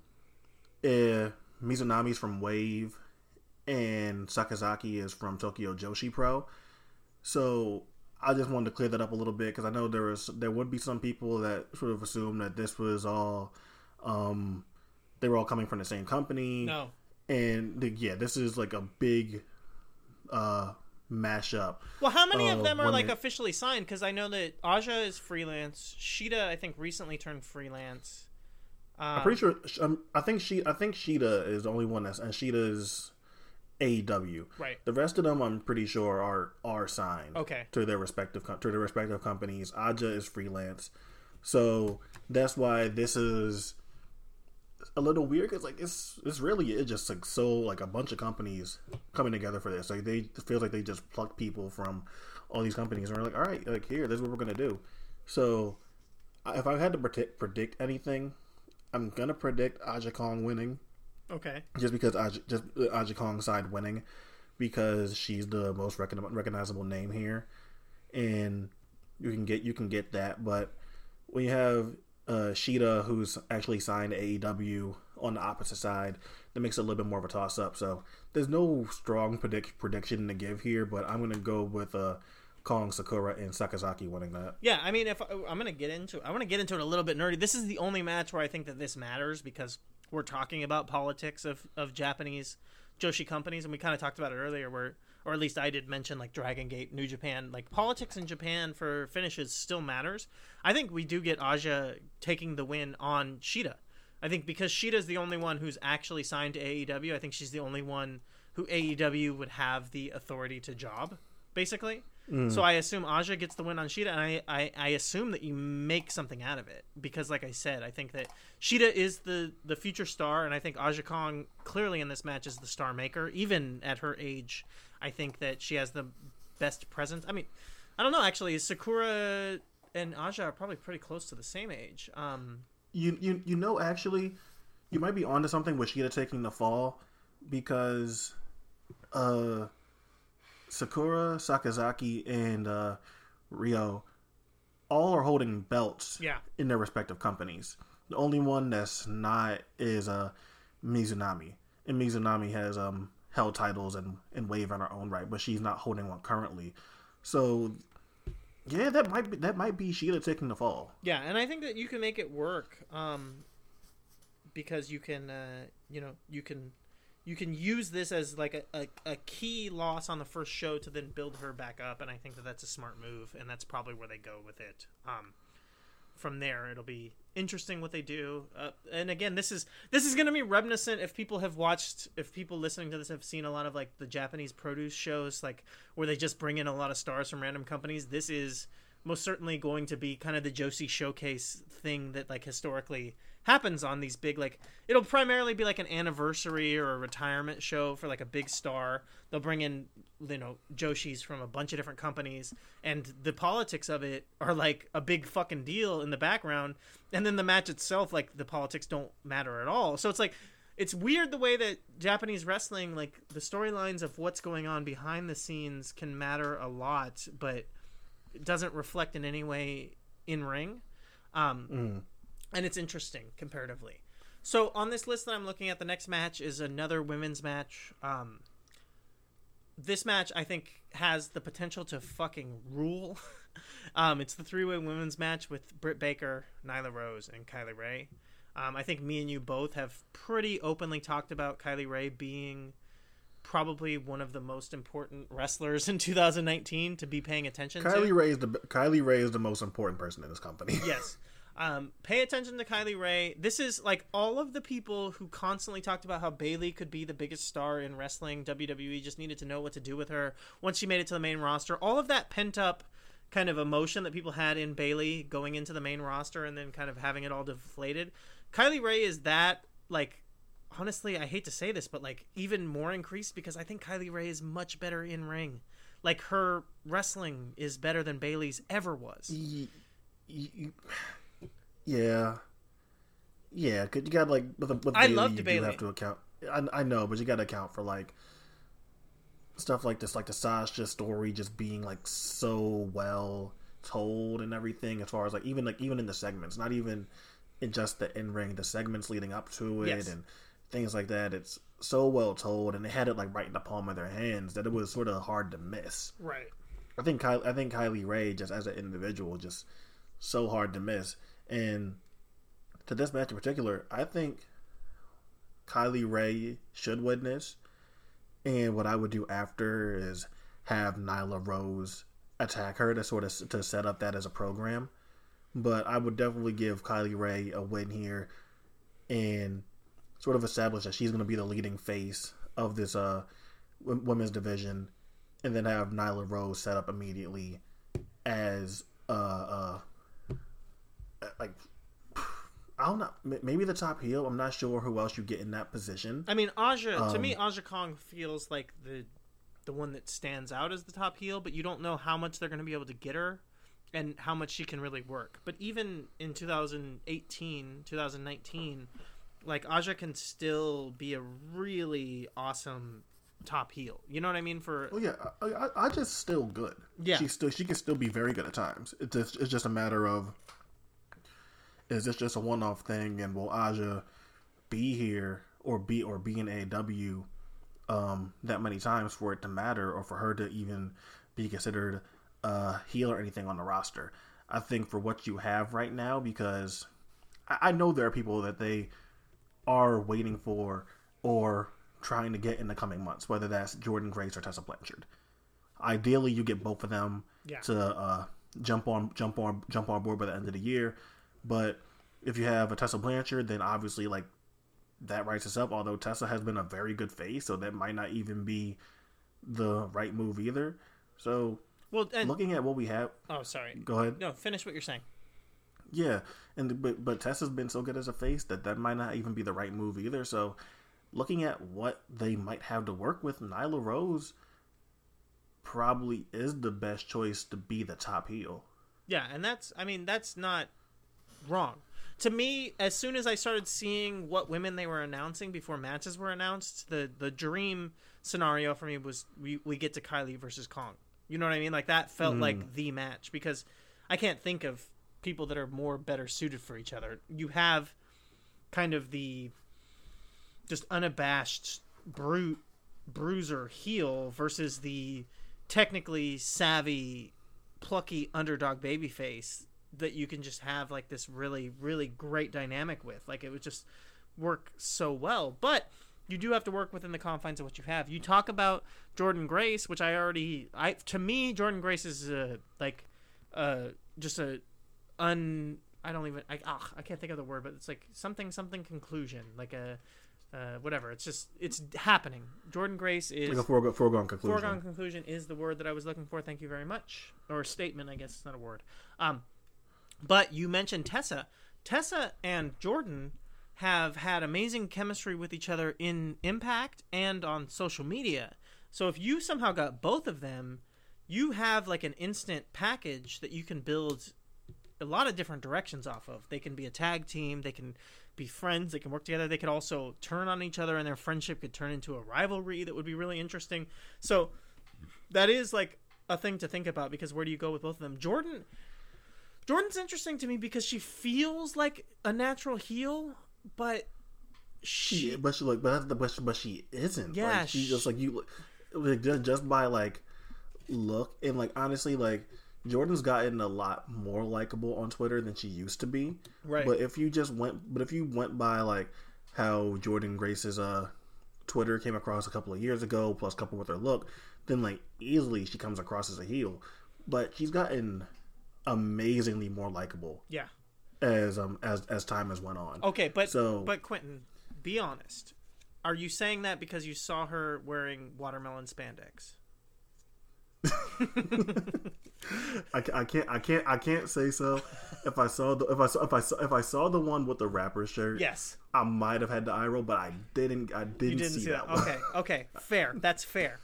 eh, Mizunami's from Wave, and Sakazaki is from Tokyo Joshi Pro. So I just wanted to clear that up a little bit because I know there was there would be some people that sort of assume that this was all um, they were all coming from the same company. No. and the, yeah, this is like a big uh, mashup. Well, how many of Uh, them are like women. officially signed? Because I know that Aja is freelance. Shida, I think, recently turned freelance. Um, I'm pretty sure. Um, I think she. I think Shida is the only one that's and Shida is AEW. Right. The rest of them, I'm pretty sure, are are signed. Okay. To their respective to their respective companies. Aja is freelance, so that's why this is a little weird because like it's it's really it's just like so like a bunch of companies coming together for this. Like they it feels like they just plucked people from all these companies and we're like, all right, like here, this is what we're gonna do. So if I had to predict, predict anything, I'm gonna predict Aja Kong winning Okay. just because Aja, just uh, Aja Kong's side winning because she's the most recogn- recognizable name here, and you can get you can get that. But when you have uh, Shida, who's actually signed AEW on the opposite side, that makes it a little bit more of a toss up. So there's no strong predict prediction to give here, but I'm gonna go with uh, Kong Sakura and Sakazaki winning that. Yeah, I mean, if I'm gonna get into, I want to get into it a little bit nerdy. This is the only match where I think that this matters because we're talking about politics of of Japanese Joshi companies, and we kind of talked about it earlier, where or at least I did mention like Dragon Gate, New Japan, like politics in Japan for finishes still matters. I think we do get Aja taking the win on Shida. I think because Shida's the only one who's actually signed to AEW, I think she's the only one who AEW would have the authority to job, basically. Mm. So I assume Aja gets the win on Shida, and I, I, I assume that you make something out of it because, like I said, I think that Shida is the the future star, and I think Aja Kong clearly in this match is the star maker. Even at her age, I think that she has the best presence. I mean, I don't know actually. Sakura and Aja are probably pretty close to the same age. Um, You you you know actually, you might be onto something with Shida taking the fall because uh, Sakura, Sakazaki, and uh, Rio all are holding belts Yeah. in their respective companies. The only one that's not is uh, Mizunami. And Mizunami has um, held titles and, and Wave on her own right, but she's not holding one currently. So, yeah, that might be, that might be Shida taking the fall. Yeah, and I think that you can make it work um, because you can, uh, you know, you can you can use this as like a, a, a key loss on the first show to then build her back up, and I think that that's a smart move, and that's probably where they go with it. Um, from there, it'll be interesting what they do. Uh, and again, this is this is going to be reminiscent if people have watched, if people listening to this have seen a lot of like the Japanese produce shows, like where they just bring in a lot of stars from random companies. This is most certainly going to be kind of the Joshi showcase thing that like historically happens on these big like it'll primarily be like an anniversary or a retirement show for like a big star. They'll bring in you know joshis from a bunch of different companies and the politics of it are like a big fucking deal in the background and then the match itself like the politics don't matter at all. So it's like it's weird the way that Japanese wrestling, like the storylines of what's going on behind the scenes, can matter a lot, but doesn't reflect in any way in ring. Um, And it's interesting comparatively. So on this list that I'm looking at, the next match is another women's match. Um, this match I think has the potential to fucking rule. um, it's the three-way women's match with Britt Baker, Nyla Rose, and Kylie Rae. Um, I think me and you both have pretty openly talked about Kylie Rae being probably one of the most important wrestlers in 2019 to be paying attention to. Kylie Rae is the Kylie Rae is the most important person in this company. yes. Um, pay attention to Kylie Rae. This is like all of the people who constantly talked about how Bayley could be the biggest star in wrestling. WWE just needed to know what to do with her once she made it to the main roster. All of that pent up kind of emotion that people had in Bayley going into the main roster and then kind of having it all deflated. Kylie Rae is that like honestly, I hate to say this, but like even more increased because I think Kylie Rae is much better in ring. Like her wrestling is better than Bayley's ever was. Yeah, yeah. Cause you got like with, with I Bayley, loved you do Bayley. have to account. I, I know, but you got to account for like stuff like this, like the Sasha story, just being like so well told and everything. As far as like even like even in the segments, not even in just the in ring, the segments leading up to it Yes. and things like that. It's so well told, and they had it like right in the palm of their hands that it was sort of hard to miss. Right. I think Kylie, I think Kylie Rae just as an individual just so hard to miss. And to this match in particular, I think Kylie Rae should win this. And what I would do after is have Nyla Rose attack her to sort of to set up that as a program. But I would definitely give Kylie Rae a win here and sort of establish that she's going to be the leading face of this uh women's division and then have Nyla Rose set up immediately as uh uh like I don't know maybe the top heel. I'm not sure who else you get in that position. I mean, Aja to Um, me, Aja Kong feels like the the one that stands out as the top heel, but you don't know how much they're going to be able to get her and how much she can really work. But even in 2018, 2019, like Aja can still be a really awesome top heel. You know what I mean? For Well, yeah, I, just still good. Yeah. she still she can still be very good at times. It's just, it's just a matter of is this just a one off thing, and will Aja be here or be or be in AW um, that many times for it to matter, or for her to even be considered a heel or anything on the roster? I think for what you have right now, because I, I know there are people that they are waiting for or trying to get in the coming months, whether that's Jordynne Grace or Tessa Blanchard. Ideally, you get both of them Yeah. to uh, jump on, jump on, jump on board by the end of the year. But if you have a Tessa Blanchard, then obviously like that writes us up. Although Tessa has been a very good face, so that might not even be the right move either. So well, and looking at what we have, oh, sorry. go ahead. No, finish what you're saying. Yeah, and but but Tessa's been so good as a face that that might not even be the right move either. So, looking at what they might have to work with, Nyla Rose probably is the best choice to be the top heel. Yeah, and that's I mean that's not wrong. to me, as soon as I started seeing what women they were announcing before matches were announced, the the dream scenario for me was we, we get to Kylie versus Kong. You know what I mean? Like that felt hmm. like the match because I can't think of people that are more better suited for each other. You have kind of the just unabashed brute bruiser heel versus the technically savvy plucky underdog babyface that you can just have like this really really great dynamic with. Like it would just work so well. But you do have to work within the confines of what you have. You talk about jordynne grace which i already i to me jordynne grace is a like uh just a un i don't even I, ah, I can't think of the word but it's like something something conclusion like a uh, whatever it's just it's happening jordynne grace is Like a foregone, foregone conclusion. foregone conclusion is the word that I was looking for. Thank you very much. Or statement, I guess it's not a word. Um, but you mentioned Tessa. Tessa and Jordynne have had amazing chemistry with each other in Impact and on social media. So if you somehow got both of them, you have like an instant package that you can build a lot of different directions off of. They can be a tag team, they can be friends, they can work together, they could also turn on each other and their friendship could turn into a rivalry that would be really interesting. So that is like a thing to think about because where do you go with both of them? Jordynne Jordynne's interesting to me because she feels like a natural heel, but she She, but she like, but that's the but she, but she isn't. Yeah, like, she just like you, like just by like look and like honestly like Jordynne's gotten a lot more likable on Twitter than she used to be. Right. But if you just went, but if you went by like how Jordynne Grace's uh Twitter came across a couple of years ago, plus couple with her look, then like easily she comes across as a heel. But she's gotten amazingly more likable yeah. as um as as time has went on. Okay, but So- but Quentin, be honest. Are you saying that because you saw her wearing watermelon spandex? I, I can't I can't I can't say so. If I saw the if I saw if I saw if I saw the one with the rapper shirt, Yes. I might have had the eye roll, but I didn't. I didn't, didn't see, see that. that. one. Okay, okay, fair. That's fair.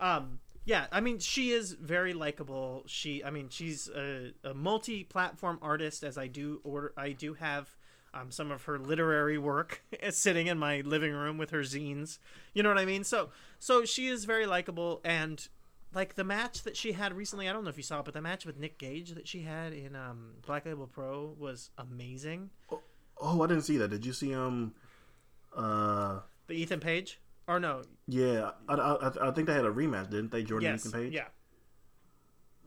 Um, yeah, I mean, she is very likable. She, I mean, she's a, a multi-platform artist, as I do order. I do have um, some of her literary work sitting in my living room with her zines. You know what I mean? So, so she is very likable, and like the match that she had recently. I don't know if you saw it, but the match with Nick Gage that she had in um, Black Label Pro was amazing. Oh, I didn't see that. Did you see um, uh, The Ethan Page, or no? yeah, I, I, I think they had a rematch, didn't they? Jordan Yes, Ethan Page. yeah.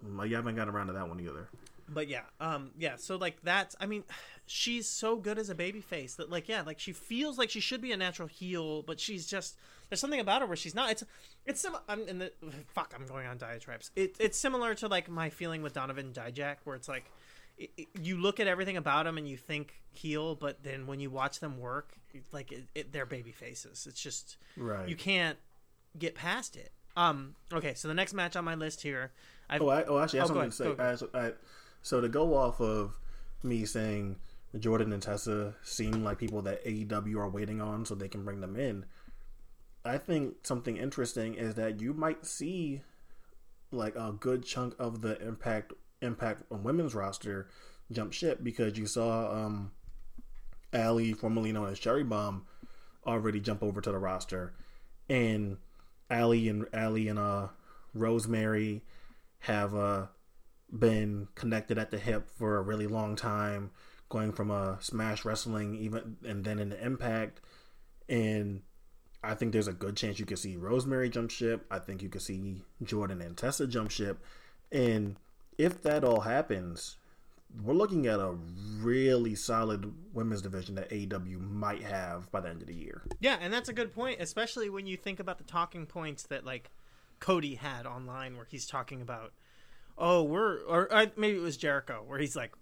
Mm, yeah, I haven't got around to that one either. But yeah um yeah so like that's i mean she's so good as a baby face that like yeah like she feels like she should be a natural heel but she's just there's something about her where she's not it's it's sim- i'm in the fuck i'm going on diatribes it, it's similar to like my feeling with donovan dijak where it's like it, it- you look at everything about him and you think heel but then when you watch them work like they're baby faces it's just Right. you can't get past it um okay so the next match on my list here I've, Oh, I, oh, actually, I have Oh, something to say. I, so to go off of me saying Jordynne and Tessa seem like people that AEW are waiting on so they can bring them in, I think something interesting is that you might see like a good chunk of the Impact Impact on women's roster jump ship because you saw um, Allie, formerly known as Cherry Bomb, already jump over to the roster, and Allie and Allie and uh Rosemary have uh been connected at the hip for a really long time, going from a Smash Wrestling even and then into Impact, and I think there's a good chance you could see Rosemary jump ship. I think you could see Jordynne and Tessa jump ship, and if that all happens, we're looking at a really solid women's division that AEW might have by the end of the year. Yeah, and that's a good point, especially when you think about the talking points that like Cody had online, where he's talking about, oh, we're or maybe it was Jericho, where he's like,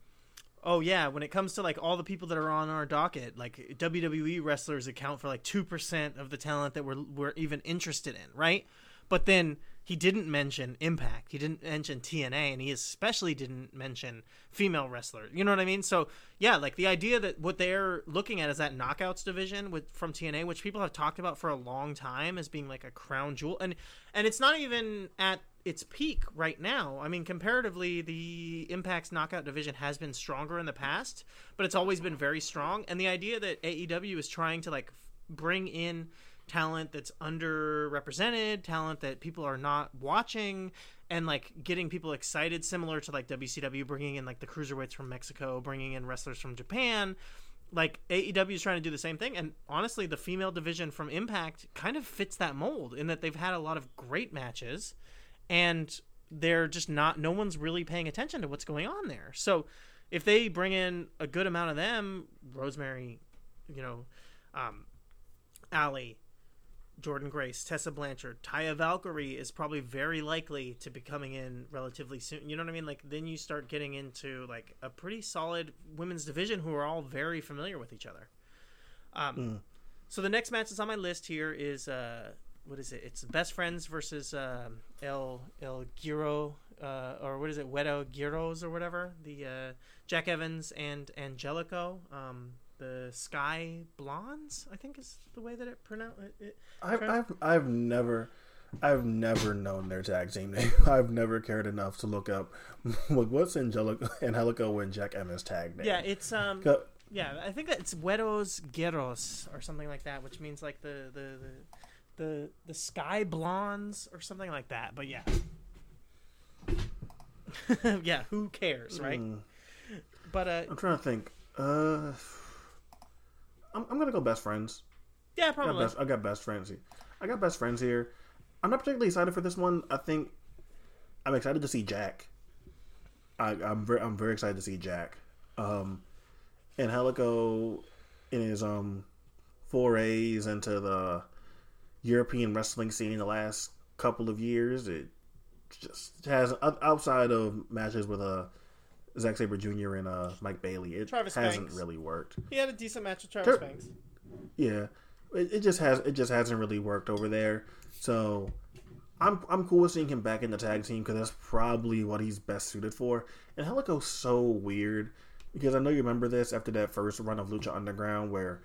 oh yeah, when it comes to like all the people that are on our docket, like WWE wrestlers account for like two percent of the talent that we're we're even interested in, right? But then he didn't mention Impact. He didn't mention TNA, and he especially didn't mention female wrestlers. You know what I mean? So yeah, like the idea that what they're looking at is that knockouts division with from TNA, which people have talked about for a long time as being like a crown jewel, and and it's not even at its peak right now. I mean, comparatively, the Impact's knockout division has been stronger in the past, but it's always been very strong. And the idea that AEW is trying to like bring in talent that's underrepresented, talent that people are not watching, and like getting people excited, similar to like WCW bringing in like the cruiserweights from Mexico, bringing in wrestlers from Japan. Like AEW is trying to do the same thing, and honestly, the female division from Impact kind of fits that mold in that they've had a lot of great matches, and they're just not. No one's really paying attention to what's going on there. So, if they bring in a good amount of them, Rosemary, you know, um, Allie, Jordynne Grace, Tessa Blanchard, Taya Valkyrie is probably very likely to be coming in relatively soon. You know what I mean? Like then you start getting into like a pretty solid women's division who are all very familiar with each other. Um, Mm. So the next match that's on my list here is uh, what is it? It's Best Friends versus um El El Giro uh, or what is it? Wedo Giros or whatever. The uh, Jack Evans and Angelico. Um, the Sky Blondes, I think is the way that it pronounced it. I've, I've I've never I've never known their tag team name. I've never cared enough to look up like what's Angelico Angelico and Jack Evans tag name. Yeah, it's um yeah, I think that it's Wedos Guerros or something like that, which means like the the the the, the sky blondes or something like that. But yeah. yeah, who cares, right? Mm. But uh I'm trying to think. Uh, I'm, I'm gonna go best friends. yeah, I got probably. best, I got best friends here. I got best friends here. I'm not particularly excited for this one. I think I'm excited to see Jack. I, I'm very I'm very excited to see Jack. Um, Angelico in his um forays into the European wrestling scene in the last couple of years, it just has outside of matches with uh Zack Sabre Jr. and uh Mike Bailey, it Travis hasn't Banks. really worked. He had a decent match with. Travis Banks. Yeah, it, it just has it just hasn't really worked over there. So I'm I'm cool with seeing him back in the tag team because that's probably what he's best suited for. Angelico's so weird because I know you remember this after that first run of Lucha Underground where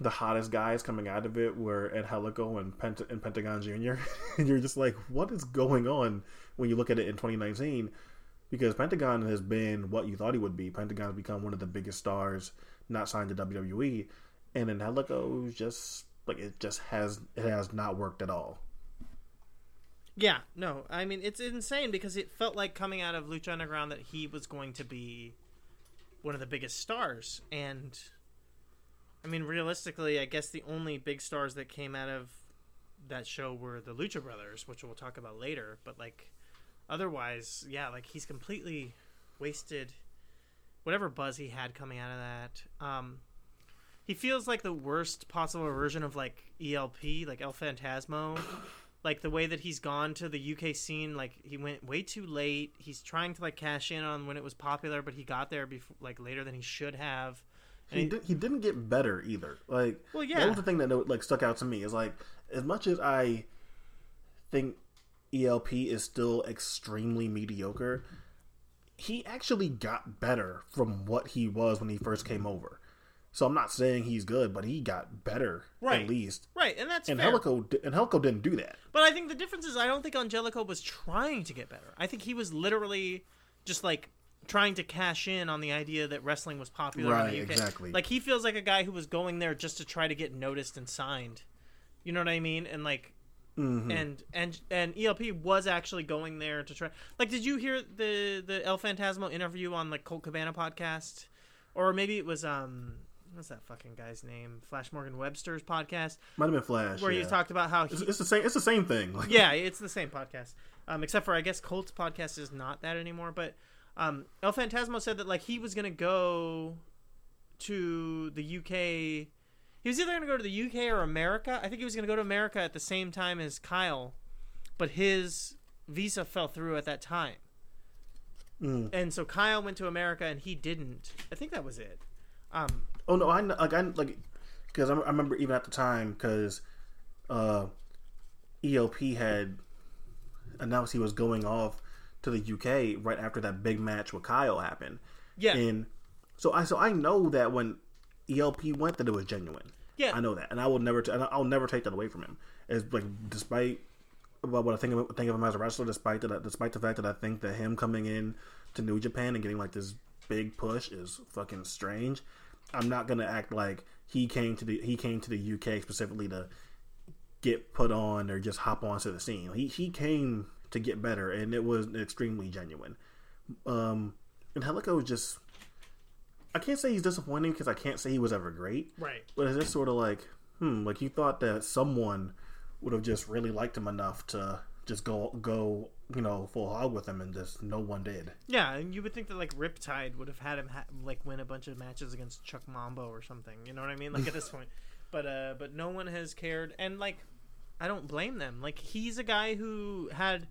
the hottest guys coming out of it were Angelico and, Pent- and Pentagon Jr. and you're just like, what is going on when you look at it in 2019? Because Pentagon has been what you thought he would be. Pentagon has become one of the biggest stars not signed to WWE, and then Helico just like it just has it has not worked at all. Yeah, no, I mean it's insane because it felt like coming out of Lucha Underground that he was going to be one of the biggest stars, and I mean realistically, I guess the only big stars that came out of that show were the Lucha Brothers, which we'll talk about later. But like, otherwise, yeah, like he's completely wasted whatever buzz he had coming out of that. Um, he feels like the worst possible version of like ELP, like El Fantasmo like the way that he's gone to the UK scene like he went way too late he's trying to like cash in on when it was popular but he got there before like later than he should have and He, he- did, he didn't get better either. Like Well, that yeah. was the thing that like stuck out to me is like as much as I think ELP is still extremely mediocre, he actually got better from what he was when he first came over. So I'm not saying he's good, but he got better Right. at least. right and that's And fair Helico and Helico didn't do that. but i think the difference is i don't think angelico was trying to get better i think he was literally just like trying to cash in on the idea that wrestling was popular in the UK. exactly. like he feels like a guy who was going there just to try to get noticed and signed you know what i mean and like Mm-hmm. and and and ELP was actually going there to try. Like, did you hear the the El Fantasmo interview on like Colt Cabana podcast, or maybe it was um what's that fucking guy's name? Flash Morgan Webster's podcast, Might have been Flash. where yeah. he talked about how he It's, it's the same. It's the same thing. Like, yeah, it's the same podcast. Um, except for I guess Colt's podcast is not that anymore. But um, El Fantasmo said that like he was gonna go to the UK. He was either gonna go to the UK or America. I think he was gonna go to America at the same time as Kyle, but his visa fell through at that time. Mm. And so Kyle went to America and he didn't. I think that was it. Um, Oh no, I like I like because I, I remember even at the time because uh, ELP had announced he was going off to the UK right after that big match with Kyle happened. Yeah. And so I so I know that when ELP went that it was genuine. Yeah. I know that, and I will never t- and I'll never take that away from him. It's like despite what I think of, think of him as a wrestler, despite that, despite the fact that I think that him coming in to New Japan and getting like this big push is fucking strange. I'm not gonna act like he came to the he came to the UK specifically to get put on or just hop onto the scene. He he came to get better, and it was extremely genuine. Um, Angelico was just I can't say he's disappointing because I can't say he was ever great. Right. But it's just sort of like, hmm, like you thought that someone would have just really liked him enough to just go go you know full hog with him, and just no one did. Yeah, and you would think that like Riptide would have had him ha- like win a bunch of matches against Chuck Mambo or something. You know what I mean? Like at this point, but uh, but no one has cared, and like I don't blame them. Like he's a guy who had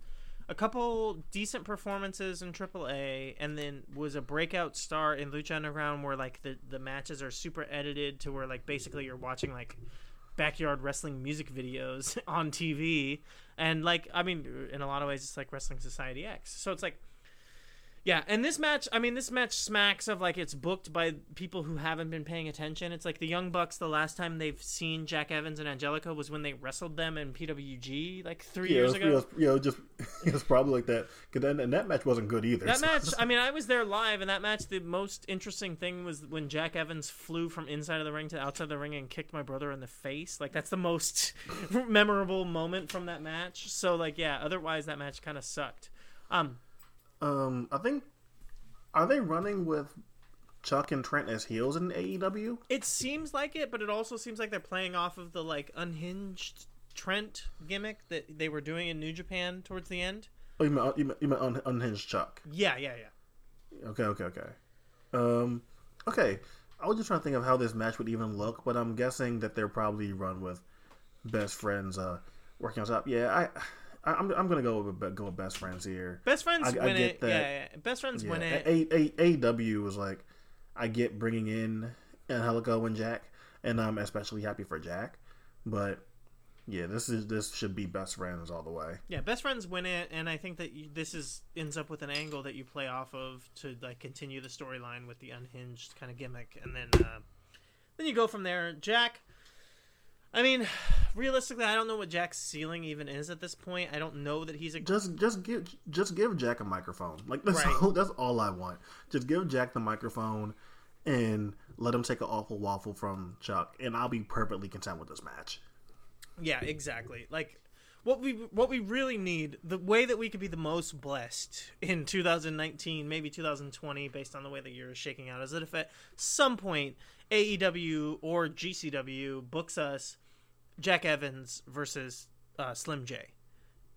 a couple decent performances in AAA, and then was a breakout star in Lucha Underground, where like the the matches are super edited to where like basically you're watching like backyard wrestling music videos on TV. And like, I mean, in a lot of ways, it's like Wrestling Society X. So it's like, yeah. And this match, I mean, this match smacks of like it's booked by people who haven't been paying attention. It's like the Young Bucks. The last time they've seen Jack Evans and Angelico was when they wrestled them in PWG like three Yeah, years was, ago. it was, you know, just it was probably like that. Then, and that match wasn't good either. That so- match, I mean, I was there live, and that match, the most interesting thing was when Jack Evans flew from inside of the ring to outside of the ring and kicked my brother in the face. Like, that's the most memorable moment from that match. So, like, yeah, otherwise, that match kind of sucked. Um, Um, I think are they running with Chuck and Trent as heels in AEW? it seems like it, but it also seems like they're playing off of the, like, unhinged Trent gimmick that they were doing in New Japan towards the end. Oh, you meant, you meant, you meant un, unhinged Chuck? Yeah, yeah, yeah. Okay, okay, okay. Um, okay. I was just trying to think of how this match would even look, but I'm guessing that they're probably run with best friends uh, working on top. Yeah, I I'm, I'm gonna go with go with best friends here. Best friends I- I win get it. that. Yeah, yeah, best friends Yeah, win it. A, A, was like, I get bringing in Angelico and Jack, and I'm especially happy for Jack, but yeah, this is this should be best friends all the way. Yeah, best friends win it, and I think that you, this is ends up with an angle that you play off of to like continue the storyline with the unhinged kind of gimmick, and then uh, then you go from there. Jack, I mean, realistically, I don't know what Jack's ceiling even is at this point. I don't know that he's a Just just give just give Jack a microphone. Like that's Right. all, that's all I want. Just give Jack the microphone and let him take an awful waffle from Chuck, and I'll be perfectly content with this match. Yeah, exactly. Like what we what we really need, the way that we could be the most blessed in 2019, maybe 2020 based on the way the year is shaking out is that if at some point AEW or GCW books us Jack Evans versus uh, Slim J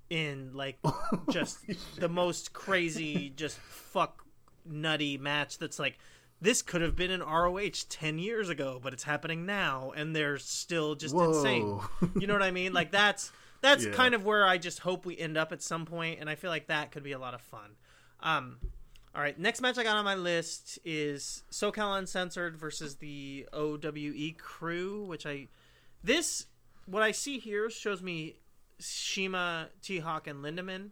in like just the most crazy just fuck nutty match that's like this could have been an ROH 10 years ago, but it's happening now, and they're still just insane. You know what I mean? Like that's that's Yeah. kind of where I just hope we end up at some point, and I feel like that could be a lot of fun. Um, all right, next match I got on my list is SoCal Uncensored versus the OWE Crew, which I this what I see here shows me CIMA, T Hawk, and Lindaman,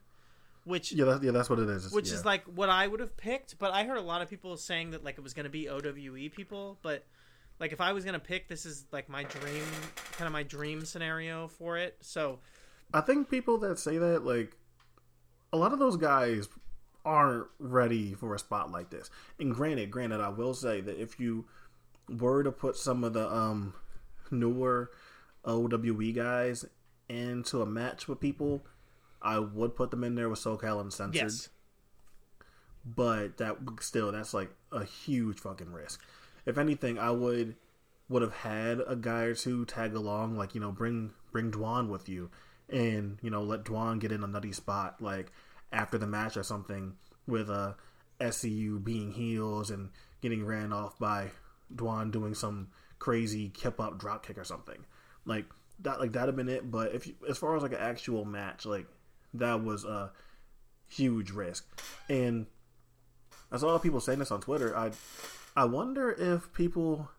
which Yeah, that, yeah, that's what it is. which yeah. is like what I would have picked. But I heard a lot of people saying that like it was going to be OWE people. But like if I was going to pick, this is like my dream, kind of my dream scenario for it. So I think people that say that, like, a lot of those guys aren't ready for a spot like this. And granted, granted, I will say that if you were to put some of the um newer OWE guys into a match with people, I would put them in there with SoCal Uncensored. yes, But that still, that's like a huge fucking risk. If anything, I would would have had a guy or two tag along, like you know, bring bring Dwan with you, and you know, let Dwan get in a nutty spot, like after the match or something, with uh, SCU being heels and getting ran off by Dwan doing some crazy kip up drop kick or something, like that. Like that'd have been it. But if you, as far as like an actual match, like that was a huge risk, and I saw people saying this on Twitter. I I wonder if people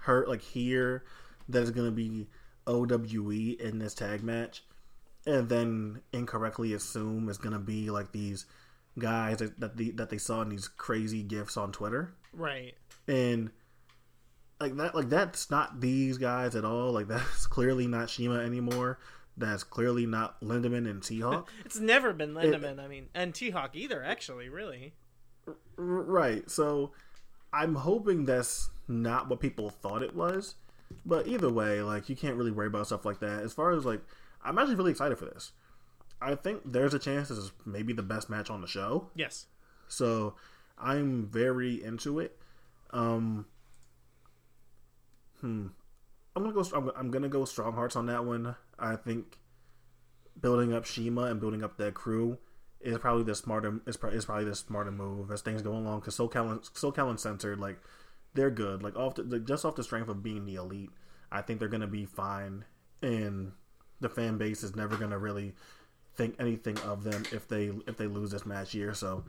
heard like hear that it's gonna be OWE in this tag match and then incorrectly assume it's gonna be like these guys that that, the, that they saw in these crazy gifs on Twitter, Right. and like that like that's not these guys at all. Like that's clearly not CIMA anymore. That's clearly not Lindaman and T-Hawk. It's never been Lindaman. I mean, and T Hawk either. Actually, really. Right. So I'm hoping that's not what people thought it was. But either way, like you can't really worry about stuff like that. As far as like, I'm actually really excited for this. I think there's a chance this is maybe the best match on the show. Yes. So I'm very into it. Um, hmm. I'm gonna go. I'm, gonna go strong hearts on that one. I think building up CIMA and building up that crew is probably the smarter. Is, is probably the smarter move as things go along. Because SoCal, and- SoCal Uncensored, like they're good. Like off the, like, just off the strength of being the elite, I think they're gonna be fine. And the fan base is never gonna really think anything of them if they if they lose this match here. So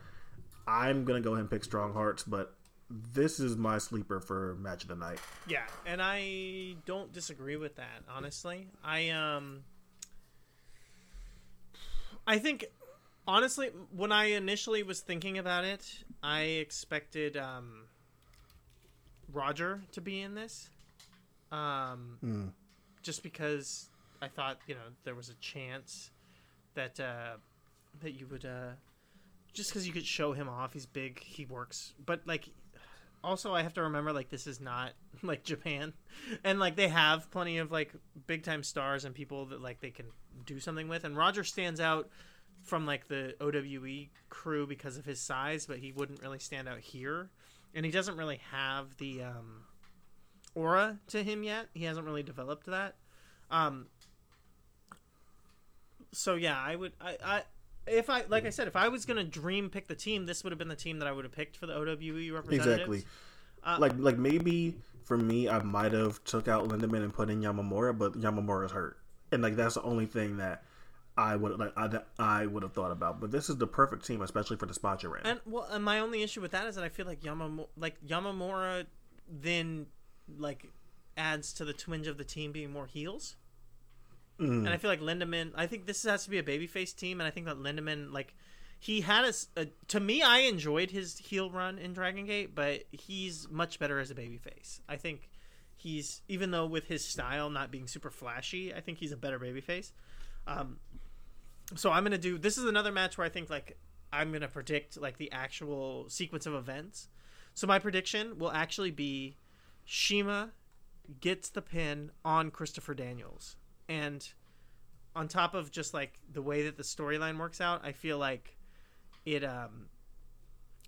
I'm gonna go ahead and pick Strong Hearts, but this is my sleeper for match of the night. Yeah, and I don't disagree with that. Honestly, I um, I think honestly, when I initially was thinking about it, I expected um, Roger to be in this, um, mm. just because I thought you know there was a chance that uh, that you would uh, just because you could show him off. He's big. He works, but like also I have to remember like this is not like Japan, and like they have plenty of like big time stars and people that like they can do something with. And Roger stands out from like the OWE crew because of his size, but he wouldn't really stand out here, and he doesn't really have the um, aura to him yet. He hasn't really developed that. Um, so yeah, I would I. I if I like I said, if I was gonna dream pick the team, this would have been the team that I would have picked for the OWE representatives. Exactly. Uh, like like maybe for me, I might have took out Lindaman and put in Yamamura, but Yamamura's hurt, and like that's the only thing that I would like I, I would have thought about. But this is the perfect team, especially for the spot you're in. And well, and my only issue with that is that I feel like Yamamura, like Yamamura, then like adds to the twinge of the team being more heels. Mm. And I feel like Lindaman. I think this has to be a babyface team, and I think that Lindaman, like, he had a, a- To me, I enjoyed his heel run in Dragon Gate, but he's much better as a babyface. I think he's even though with his style not being super flashy, I think he's a better babyface. Um, so I'm gonna do. This is another match where I think like I'm gonna predict like the actual sequence of events. So my prediction will actually be CIMA gets the pin on Christopher Daniels. And on top of just like the way that the storyline works out, I feel like it um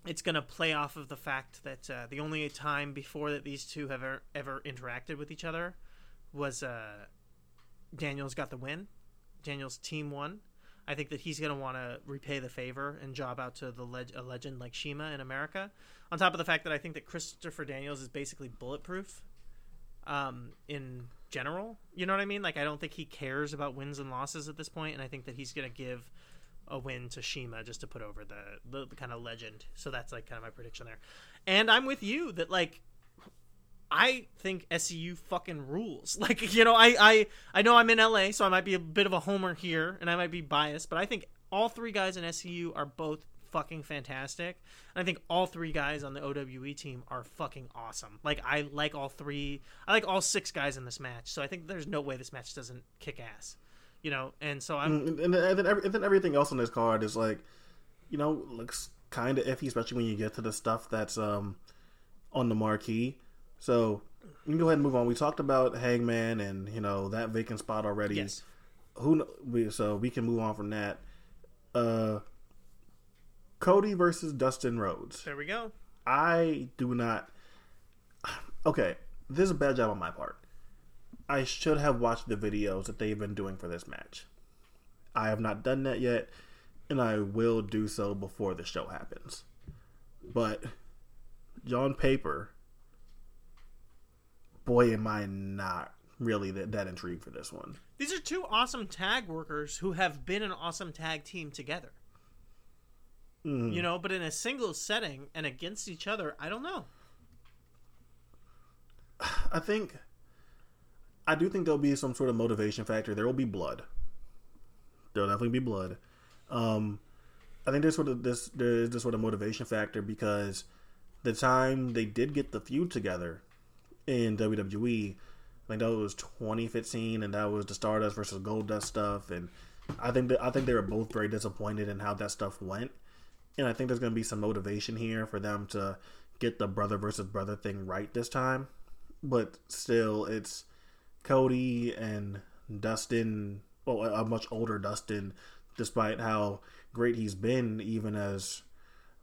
it's going to play off of the fact that uh, the only time before that these two have ever, ever interacted with each other was uh, Daniel's got the win. Daniels team won. I think that he's going to want to repay the favor and job out to the a legend like CIMA in America. On top of the fact that I think that Christopher Daniels is basically bulletproof um, in general. You know what I mean? Like I don't think he cares about wins and losses at this point, and I think that he's to give a win to CIMA just to put over the, the, the kind of legend. So that's like kind of my prediction there. And I'm with you that like I think SCU fucking rules. Like, you know, I, I I know I'm in LA, so I might be a bit of a homer here and I might be biased, but I think all three guys in SCU are both fucking fantastic. And I think all three guys on the OWE team are fucking awesome. Like I like all three I like all six guys in this match. So I think there's no way this match doesn't kick ass. You know, and so I'm and, and, and then every, and then everything else on this card is like, you know, looks kind of iffy, especially when you get to the stuff that's um on the marquee. So we can go ahead and move on. We talked about Hangman and you know that vacant spot already. yes. Who we so we can move on from that. Uh, Cody versus Dustin Rhodes. There we go. I do not. Okay, this is a bad job on my part. I should have watched the videos that they've been doing for this match. I have not done that yet, and I will do so before the show happens. But, John Paper, boy, am I not really that, that intrigued for this one. These are two awesome tag workers who have been an awesome tag team together. Mm. You know, but in a single setting and against each other, I don't know. I think I do think there'll be some sort of motivation factor. There will be blood. there'll definitely be blood. Um, I think there's sort of this there's this sort of motivation factor because the time they did get the feud together in WWE, I think that was 2015, and that was the Stardust versus Goldust stuff, and I think that I think they were both very disappointed in how that stuff went, and I think there's going to be some motivation here for them to get the brother versus brother thing right this time, but still, it's Cody and Dustin, well, a much older Dustin, despite how great he's been, even as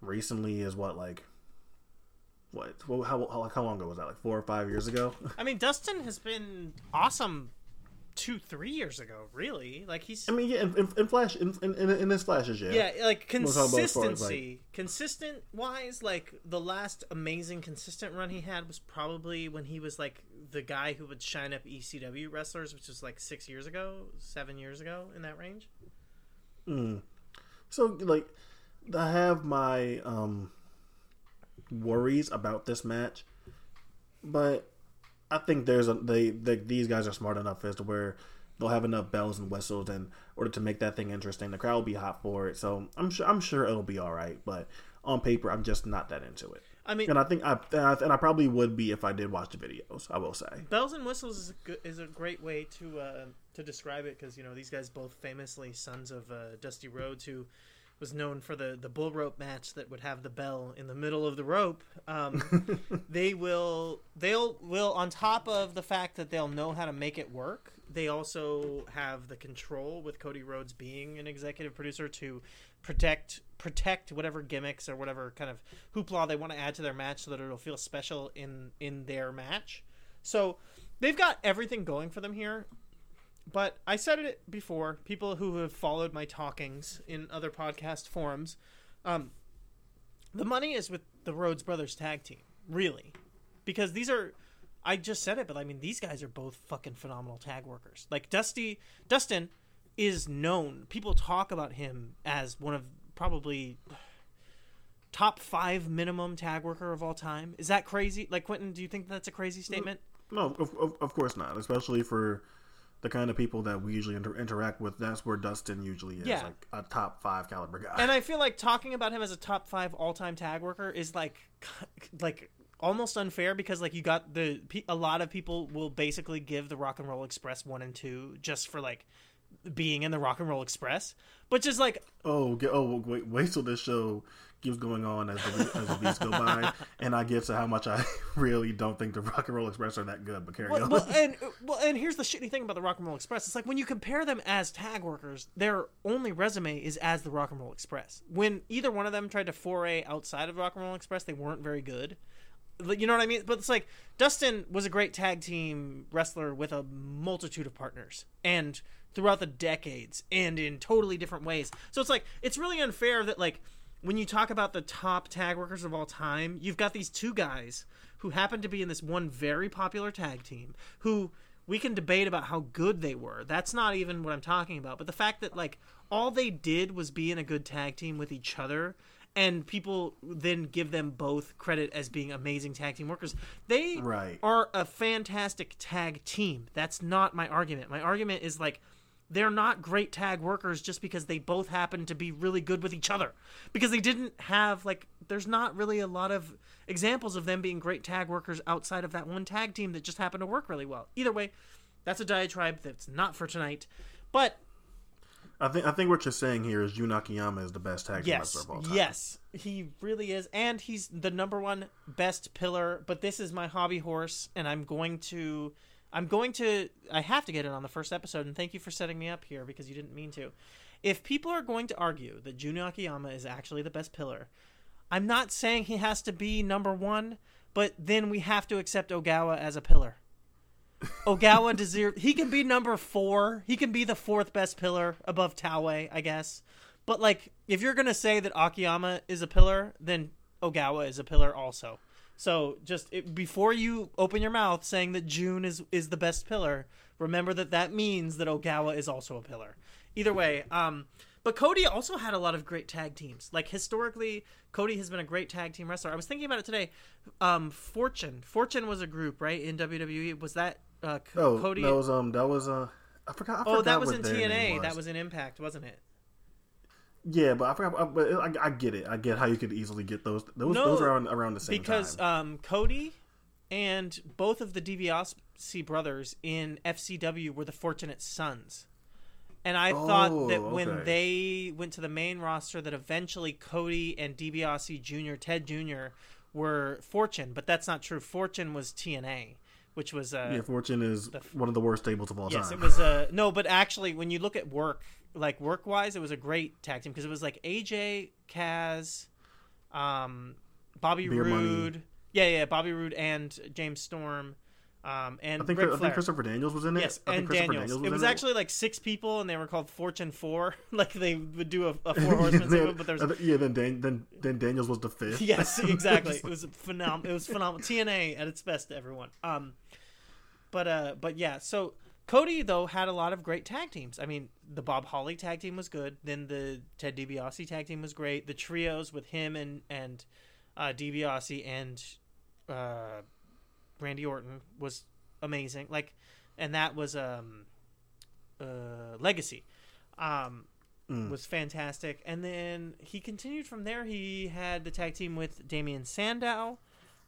recently as what like what how how, how long ago was that? Like four or five years ago? I mean, Dustin has been awesome two, three years ago. Really, like he's i mean yeah in, in, in flash in, in, in his flashes yeah yeah, like We'll talk about as far consistency. Consistent wise, like the last amazing consistent run he had was probably when he was like the guy who would shine up ECW wrestlers, which was like six years ago, seven years ago in that range. so like i have my um worries about this match but i think there's a they, they these guys are smart enough as to where they'll have enough bells and whistles in order to make that thing interesting. The crowd will be hot for it. So i'm sure i'm sure it'll be all right but on paper i'm just not that into it. I mean, and i think i and I, probably would be if i did watch the videos i will say. Bells and whistles is a good, is a great way to uh, to describe it because you know these guys both famously sons of uh, Dusty Rhodes, who was known for the the bull rope match that would have the bell in the middle of the rope. Um, they will they'll will on top of the fact that they'll know how to make it work. They also have the control with Cody Rhodes being an executive producer to protect protect whatever gimmicks or whatever kind of hoopla they want to add to their match so that it'll feel special in in their match. So they've got everything going for them here. But I said it before. People who have followed my talkings in other podcast forums, um, the money is with the Rhodes Brothers tag team, really, because these are. I just said it, but I mean these guys are both fucking phenomenal tag workers. Like Dusty, Dustin is known. People talk about him as one of probably top five minimum tag worker of all time. Is that crazy? Like Quentin, do you think that's a crazy statement? No, of, of, of course not. Especially for the kind of people that we usually inter- interact with. That's where Dustin usually is, Yeah. like a top five caliber guy. and I feel like talking about him as a top five all time tag worker is like, like almost unfair because like you got the a lot of people will basically give the Rock and Roll Express one and two just for like being in the Rock and Roll Express, but just like oh, oh, wait, wait till this show keeps going on as the as the weeks go by, and I get to how much I really don't think the Rock and Roll Express are that good. But carry well, on. well, and well, and here's the shitty thing about the Rock and Roll Express. It's like when you compare them as tag workers, their only resume is as the Rock and Roll Express. When either one of them tried to foray outside of Rock and Roll Express, they weren't very good. You know what I mean? But it's like Dustin was a great tag team wrestler with a multitude of partners and throughout the decades and in totally different ways. So it's like it's really unfair that like when you talk about the top tag workers of all time, you've got these two guys who happen to be in this one very popular tag team who we can debate about how good they were. That's not even what I'm talking about. But the fact that like all they did was be in a good tag team with each other and people then give them both credit as being amazing tag team workers. They Right. are a fantastic tag team. That's not my argument. My argument is like they're not great tag workers just because they both happen to be really good with each other. Because they didn't have like there's not really a lot of examples of them being great tag workers outside of that one tag team that just happened to work really well. Either way, that's a diatribe that's not for tonight. But I think I think what you're saying here is Jun Akiyama is the best tag team yes, wrestler of all time. yes, he really is, and he's the number one best pillar. But this is my hobby horse, and I'm going to, I'm going to, I have to get it on the first episode. And thank you for setting me up here because you didn't mean to. If people are going to argue that Jun Akiyama is actually the best pillar, I'm not saying he has to be number one, but then we have to accept Ogawa as a pillar. Ogawa deserve he can be number four. He can be the fourth best pillar above Taue, I guess. But like, if you're gonna say that Akiyama is a pillar, then Ogawa is a pillar also. So just it, before you open your mouth saying that Jun is is the best pillar, remember that that means that Ogawa is also a pillar. Either way, um, but Cody also had a lot of great tag teams. Like historically, Cody has been a great tag team wrestler. I was thinking about it today. Um, Fortune, Fortune was a group, right? In WWE, was that uh, C- Oh, Cody? that was um that was uh I forgot. I Oh, that was in TNA. That was in Impact, wasn't it? Yeah, but I forgot. uh, But I, I get it. I get how you could easily get those. Those, No, those are around, around the same because time. um, Cody and both of the DiBiase brothers in FCW were the Fortunate Sons. And I thought that Oh, when okay. they went to the main roster, that eventually Cody and DiBiase Jr., Ted Jr., were Fortune, but that's not true. Fortune was TNA, which was uh, yeah, Fortune is one of the worst tables of all Yes, time. Yes, it was uh no, but actually, when you look at work, like work wise, it was a great tag team because it was like AJ, Kaz, um, Bobby Beer Money. Roode, yeah, yeah, Bobby Roode and James Storm, um, and I think, I think Christopher Daniels was in it. Yes, I think and Christopher Daniels. was It was actually like six people, and they were called Fortune Four. like they would do a, a four horseman segment, but there's think- yeah. Then Dan, then then Daniels was the fifth. yes, exactly. It was phenomenal. It was phenomenal. TNA at its best, everyone. Um, but uh, but yeah. So Cody though had a lot of great tag teams. I mean, the Bob Holly tag team was good. Then the Ted DiBiase tag team was great. The trios with him and and uh, DiBiase and uh, Randy Orton was amazing. Like, and that was um, uh, Legacy. Um, was fantastic. And then he continued from there. He had the tag team with Damien Sandow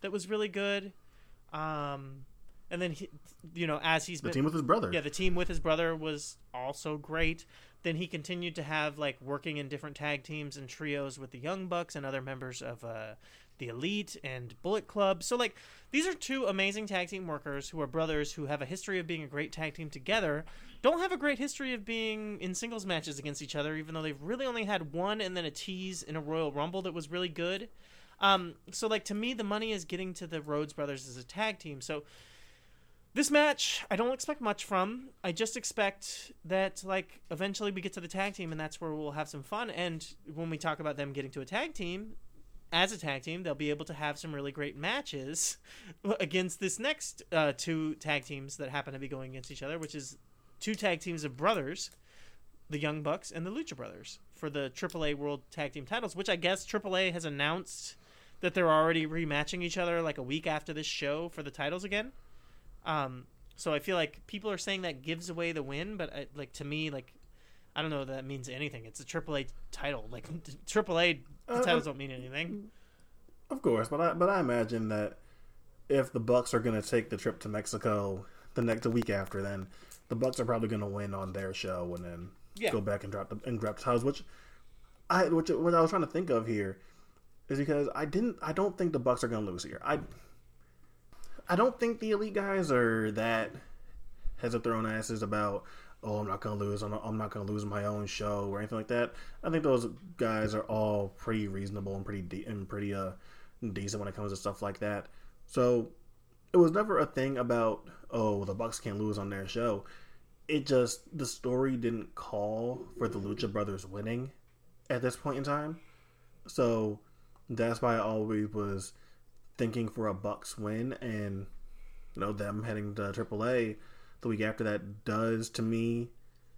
that was really good. Um, and then he, you know, as he's the been team with his brother. yeah, the team with his brother was also great. Then he continued to have like working in different tag teams and trios with the Young Bucks and other members of uh, the Elite and Bullet Club. So like these are two amazing tag team workers who are brothers who have a history of being a great tag team together. Don't have a great history of being in singles matches against each other, even though they've really only had one and then a tease in a Royal Rumble that was really good. Um, so like to me, the money is getting to the Rhodes brothers as a tag team. So this match, I don't expect much from. I just expect that like eventually we get to the tag team and that's where we'll have some fun. And when we talk about them getting to a tag team, as a tag team, they'll be able to have some really great matches against this next uh, two tag teams that happen to be going against each other, which is two tag teams of brothers, the Young Bucks and the Lucha Brothers, for the AAA World Tag Team titles, which I guess AAA has announced that they're already rematching each other like a week after this show for the titles again. Um, so I feel like people are saying that gives away the win, but I, like to me, like I don't know that means anything. It's a AAA title. Like AAA the Uh, titles don't mean anything. Of course, but I but I imagine that if the Bucks are going to take the trip to Mexico the next the week after, then the Bucks are probably going to win on their show and then Yeah. go back and drop the and drop the titles. Which I which what I was trying to think of here is because I didn't I don't think the Bucks are going to lose here. I I don't think the elite guys are that heads up their own asses about oh I'm not gonna lose I'm not, I'm not gonna lose my own show or anything like that. I think those guys are all pretty reasonable and pretty de- and pretty uh decent when it comes to stuff like that. So it was never a thing about oh the Bucks can't lose on their show. It just the story didn't call for the Lucha Brothers winning at this point in time. So that's why I always was thinking for a Bucks win and you know them heading to AAA the week after that does to me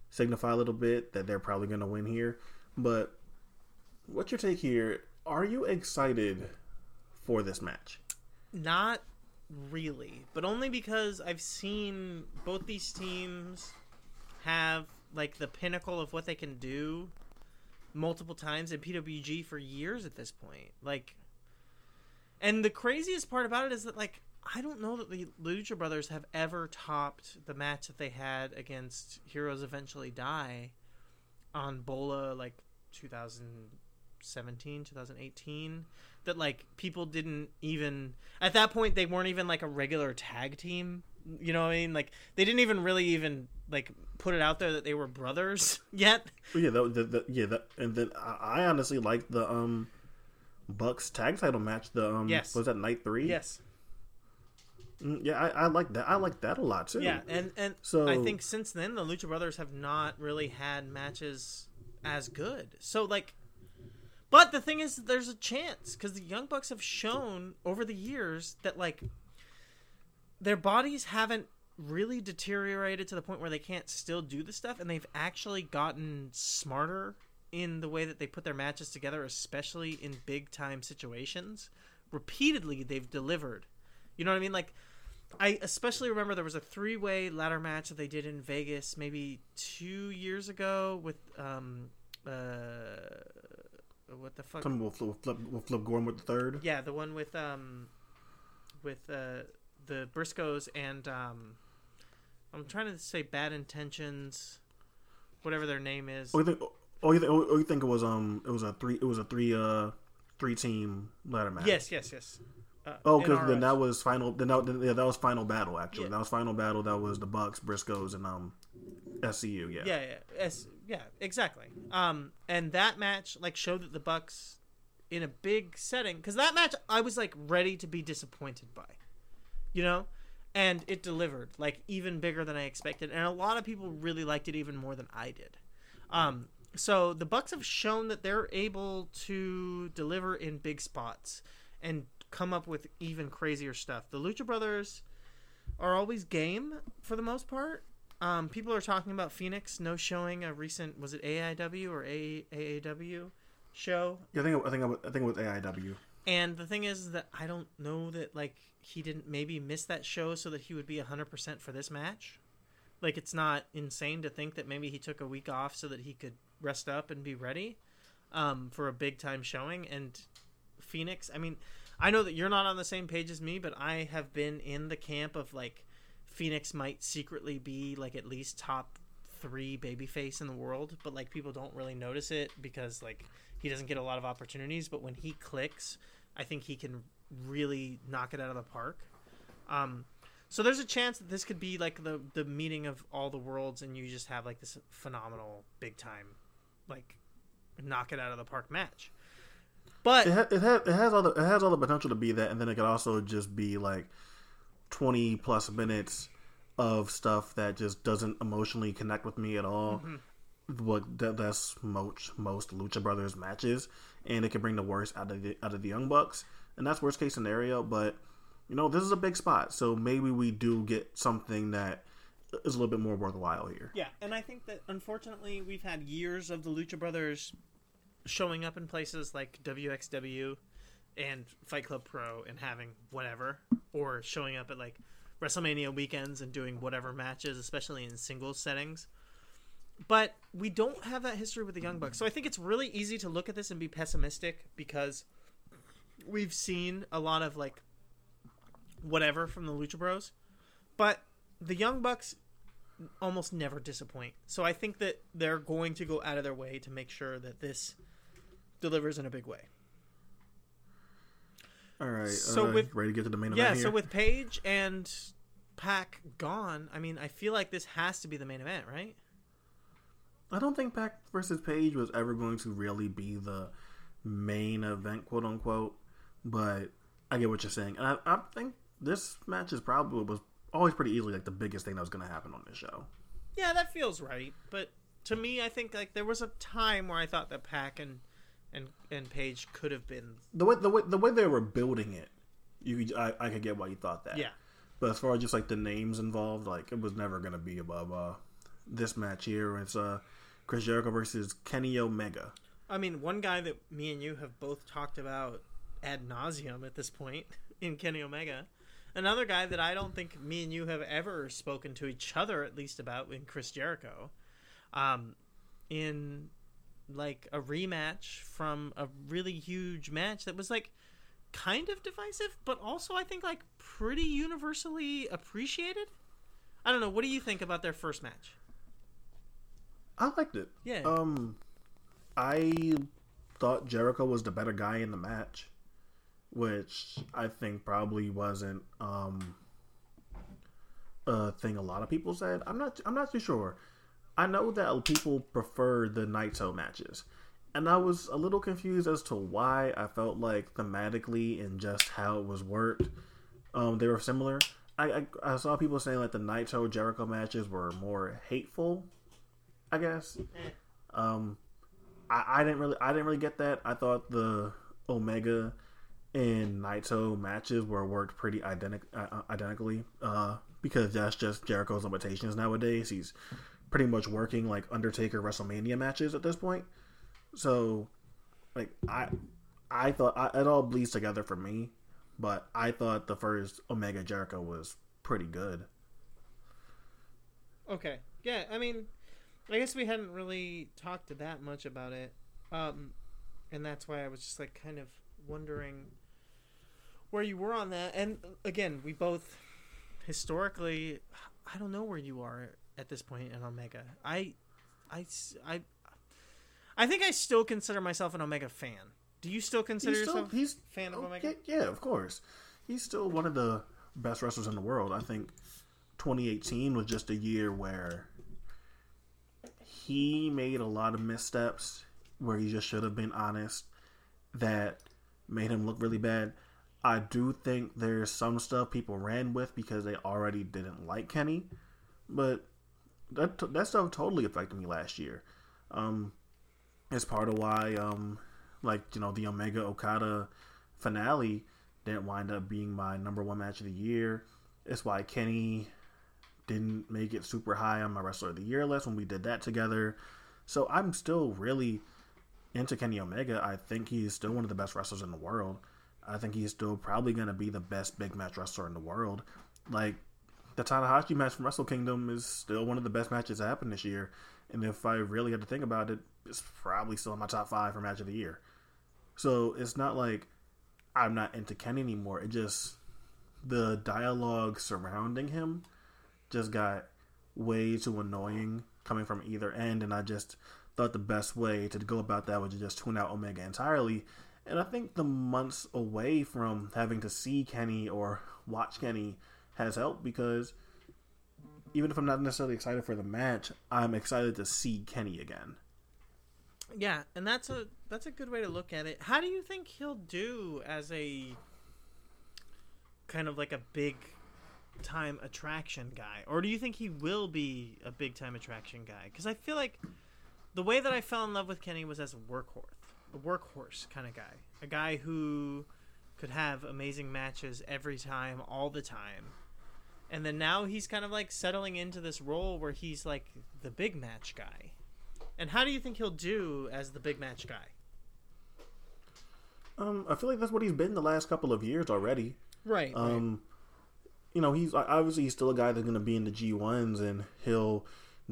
signify a little bit that they're probably going to win here. But what's your take here? Are you excited for this match? Not really, but only because I've seen both these teams have like the pinnacle of what they can do multiple times in PWG for years at this point. Like and the craziest part about it is that like I don't know that the Lucha Brothers have ever topped the match that they had against Heroes Eventually Die on Bola like 2017, 2018 that like people didn't even at that point they weren't even like a regular tag team. You know what I mean? Like they didn't even really even like put it out there that they were brothers yet. Yeah, that, that, that, yeah, that, and then I, I honestly like the um Bucks tag title match. The um, Yes. was that night three? Yes. Mm, yeah, I, I like that. I like that a lot too. Yeah, and and So- I think since then the Lucha Brothers have not really had matches as good. So like, but the thing is, there's a chance because the Young Bucks have shown over the years that like their bodies haven't really deteriorated to the point where they can't still do the stuff, and they've actually gotten smarter in the way that they put their matches together, especially in big time situations. Repeatedly, they've delivered. You know what I mean? Like I especially remember there was a three way ladder match that they did in Vegas maybe two years ago with um uh what the fuck Something with Flip, with Flip, Gordon with the third. yeah the one with um with uh the Briscoes and um I'm trying to say bad intentions whatever their name is Oh? Oh, you think? Oh, you think it was um? It was a three. It was a three uh three team ladder match. yes yes yes uh, Oh, because then that was final. Then that, then- yeah, that was final battle. Actually, Yeah. that was final battle. That was the Bucks, Briscoes, and um, SCU. Yeah. Yeah, yeah, es- yeah, exactly. Um, and that match like showed that the Bucks in a big setting because that match I was like ready to be disappointed by, you know, and it delivered like even bigger than I expected, and a lot of people really liked it even more than I did. Um, so the Bucks have shown that they're able to deliver in big spots and come up with even crazier stuff. The Lucha Brothers are always game for the most part. Um, people are talking about Fenix no showing a recent was it AIW or A- AAW show, Yeah, I think. I think. I think it was AIW. and the thing is that I don't know that like he didn't maybe miss that show so that he would be hundred percent for this match. Like it's not insane to think that maybe he took a week off so that he could rest up and be ready um, for a big time showing. And Fenix, I mean, I know that you're not on the same page as me, but I have been in the camp of like Fenix might secretly be like at least top three babyface in the world, but like people don't really notice it because like he doesn't get a lot of opportunities. But when he clicks, I think he can really knock it out of the park. Um, so there's a chance that this could be like the the meeting of all the worlds, and you just have like this phenomenal big time, like knock it out of the park match. But It, ha- it has. It has all the. It has all the potential to be that, and then it could also just be like twenty plus minutes of stuff that just doesn't emotionally connect with me at all. Mm-hmm. What that, that's most most Lucha Brothers matches, and it can bring the worst out of the out of the Young Bucks, and that's worst case scenario. But you know, this is a big spot, so maybe we do get something that is a little bit more worthwhile here. Yeah, and I think that unfortunately we've had years of the Lucha Brothers showing up in places like WXW and Fight Club Pro and having whatever, or showing up at like WrestleMania weekends and doing whatever matches, especially in singles settings. But we don't have that history with the Young Bucks. So I think it's really easy to look at this and be pessimistic because we've seen a lot of like whatever from the Lucha Bros. But the Young Bucks almost never disappoint. So I think that they're going to go out of their way to make sure that this delivers in a big way. All right, So uh, with- ready to get to the main Yeah, event Yeah. so with Page and Pac gone, I mean, I feel like this has to be the main event, right? I don't think Pac versus Page was ever going to really be the main event, quote unquote. But I get what you're saying, and I, I think this match is probably was always pretty easily like the biggest thing that was going to happen on this show. Yeah, that feels right. But to me, I think like there was a time where I thought that Pac and and and Page could have been. The way the way the way they were building it, you could- I, I could get why you thought that. Yeah, But as far as just like the names involved, like it was never going to be above uh, this match here. It's uh, Chris Jericho versus Kenny Omega. I mean, one guy that me and you have both talked about ad nauseum at this point in Kenny Omega. Another guy that I don't think me and you have ever spoken to each other, at least about, in Chris Jericho, um, in like a rematch from a really huge match that was like kind of divisive, but also I think like pretty universally appreciated. I don't know. What do you think about their first match? I liked it. Yeah. Um, I thought Jericho was the better guy in the match, which I think probably wasn't um a thing a lot of people said. I'm not. I'm not too sure. I know that people prefer the Naito matches, and I was a little confused as to why. I felt like thematically and just how it was worked, um, they were similar. I, I, I saw people saying like the Naito Jericho matches were more hateful. I guess. Um, I, I didn't really, I didn't really get that. I thought the Omega and Naito matches were worked pretty identic, uh, identically. Uh, because that's just Jericho's limitations nowadays. He's pretty much working like Undertaker WrestleMania matches at this point. So, like I, I thought I, it all bleeds together for me. But I thought the first Omega Jericho was pretty good. Okay. Yeah, I mean, I guess we hadn't really talked that much about it. Um, and that's why I was just like kind of wondering where you were on that. And again, we both historically, I don't know where you are at this point in Omega. I, I, I, I think I still consider myself an Omega fan. Do you still consider He's still yourself he's a fan of oh, Omega? Yeah, yeah, of course. He's still one of the best wrestlers in the world. I think 2018 was just a year where he made a lot of missteps where he just should have been honest that made him look really bad. I do think there's some stuff people ran with because they already didn't like Kenny, but that that stuff totally affected me last year. Um, it's part of why, um, like you know, the Omega Okada finale didn't wind up being my number one match of the year. It's why Kenny didn't make it super high on my wrestler of the year list when we did that together. So I'm still really into Kenny Omega. I think he's still one of the best wrestlers in the world. I think he's still probably going to be the best big match wrestler in the world. Like the Tanahashi match from Wrestle Kingdom is still one of the best matches that happened this year. And if I really had to think about it, it's probably still in my top five for match of the year. So it's not like I'm not into Kenny anymore. It just the dialogue surrounding him just got way too annoying coming from either end, and I just thought the best way to go about that was to just tune out Omega entirely. And I think the months away from having to see Kenny or watch Kenny has helped because even if I'm not necessarily excited for the match, I'm excited to see Kenny again. Yeah, and that's a that's a good way to look at it. How do you think he'll do as a kind of like a big time attraction guy, or do you think he will be a big time attraction guy? Because I feel like the way that I fell in love with Kenny was as a workhorse, a workhorse kind of guy, a guy who could have amazing matches every time, all the time. And then now he's kind of like settling into this role where he's like the big match guy. And how do you think he'll do as the big match guy? Um, I feel like that's what he's been the last couple of years already. Right. Um, you know, he's obviously he's still a guy that's going to be in the G ones, and he'll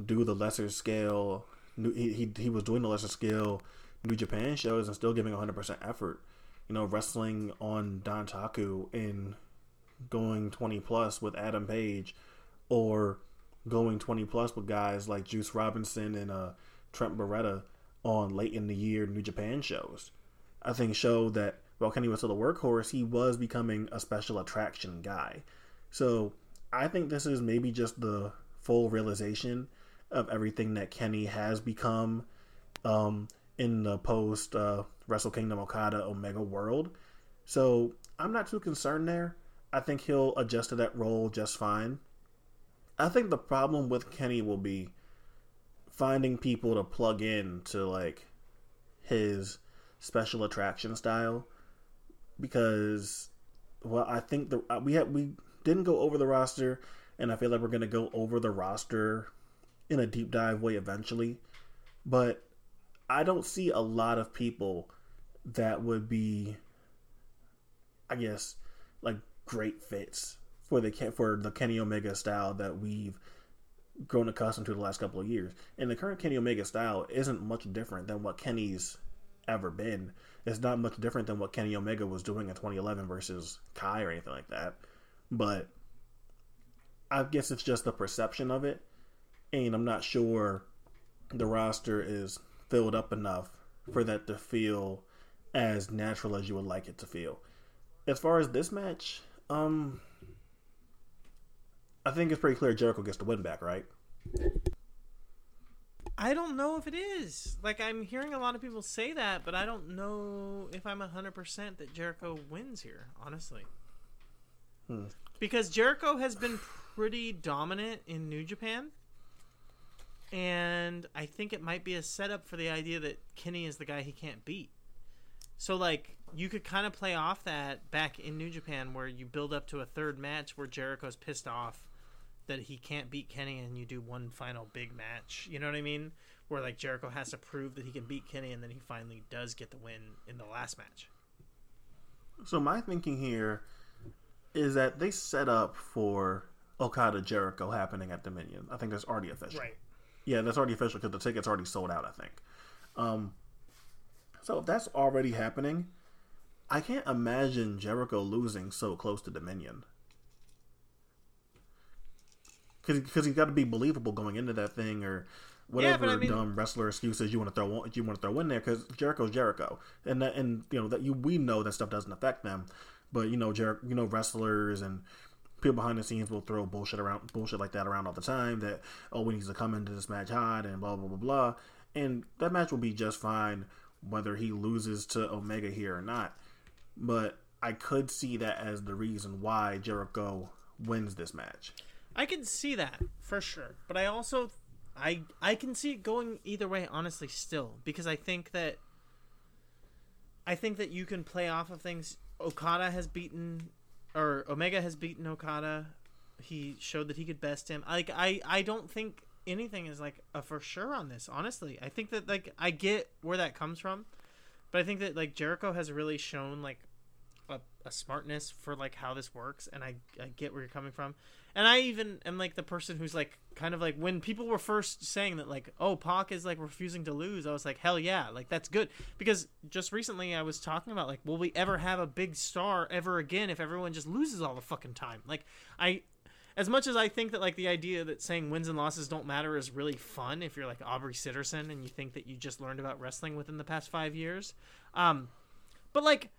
do the lesser scale. He, he he was doing the lesser scale New Japan shows and still giving 100 percent effort. You know, wrestling on Dontaku and going 20 plus with Adam Page, or going 20 plus with guys like Juice Robinson and uh, Trent Beretta on late in the year New Japan shows. I think showed that while Kenny was still a workhorse, he was becoming a special attraction guy. So I think this is maybe just the full realization of everything that Kenny has become um, in the post uh, Wrestle Kingdom Okada Omega world. So I'm not too concerned there. I think he'll adjust to that role just fine. I think the problem with Kenny will be finding people to plug in to like his special attraction style because well I think the uh, we had we didn't go over the roster and I feel like we're going to go over the roster in a deep dive way eventually but I don't see a lot of people that would be I guess like great fits for the for the Kenny Omega style that we've grown accustomed to the last couple of years. And the current Kenny Omega style isn't much different than what Kenny's ever been. It's not much different than what Kenny Omega was doing in 2011 versus Kai or anything like that. But I guess it's just the perception of it. And I'm not sure the roster is filled up enough for that to feel as natural as you would like it to feel. As far as this match, um, I think it's pretty clear Jericho gets the win back, right? I don't know if it is. Like I'm hearing a lot of people say that, but I don't know if I'm 100% that Jericho wins here, honestly. Hmm. Because Jericho has been pretty dominant in New Japan. And I think it might be a setup for the idea that Kenny is the guy he can't beat. So like you could kind of play off that back in New Japan where you build up to a third match where Jericho's pissed off that he can't beat Kenny and you do one final big match. You know what I mean? Where like Jericho has to prove that he can beat Kenny and then he finally does get the win in the last match. So my thinking here is that they set up for Okada Jericho happening at Dominion. I think that's already official. Right. Yeah, that's already official because the tickets already sold out. I think. Um, so if that's already happening, I can't imagine Jericho losing so close to Dominion. Because he's got to be believable going into that thing, or whatever but I mean- dumb wrestler excuses you want to throw you want to throw in there. Because Jericho's Jericho, and that, and you know that you we know that stuff doesn't affect them, but you know Jer- you know wrestlers and people behind the scenes will throw bullshit around bullshit like that around all the time. That oh we need to come into this match hot and blah blah blah blah, and that match will be just fine whether he loses to Omega here or not. But I could see that as the reason why Jericho wins this match. I can see that for sure, but I also I I can see it going either way honestly still because I think that I think that you can play off of things Okada has beaten or Omega has beaten Okada. He showed that he could best him. Like I I don't think anything is like a for sure on this, honestly. I think that like I get where that comes from, but I think that like Jericho has really shown like a, a smartness for like how this works and I, I get where you're coming from and i even am like the person who's like kind of like when people were first saying that like oh Pac is like refusing to lose i was like hell yeah like that's good. Because just recently i was talking about like will we ever have a big star ever again if everyone just loses all the fucking time? Like i as much as I think that like the idea that saying wins and losses don't matter is really fun if you're like Aubrey Sitterson and you think that you just learned about wrestling within the past five years, um, but like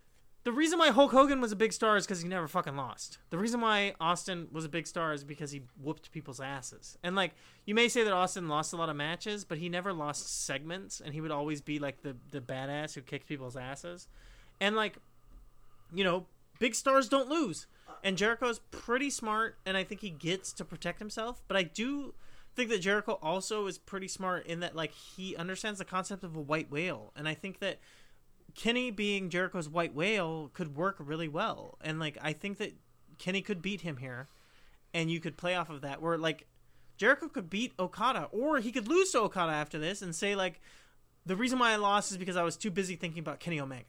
the reason why Hulk Hogan was a big star is because he never fucking lost. The reason why Austin was a big star is because he whooped people's asses. And like you may say that Austin lost a lot of matches, but he never lost segments, and he would always be like the the badass who kicked people's asses. And like, you know, big stars don't lose. And Jericho's pretty smart, and I think he gets to protect himself. But I do think that Jericho also is pretty smart in that like he understands the concept of a white whale, and I think that Kenny being Jericho's white whale could work really well. And like I think that Kenny could beat him here and you could play off of that where like Jericho could beat Okada or he could lose to Okada after this and say like the reason why I lost is because I was too busy thinking about Kenny Omega.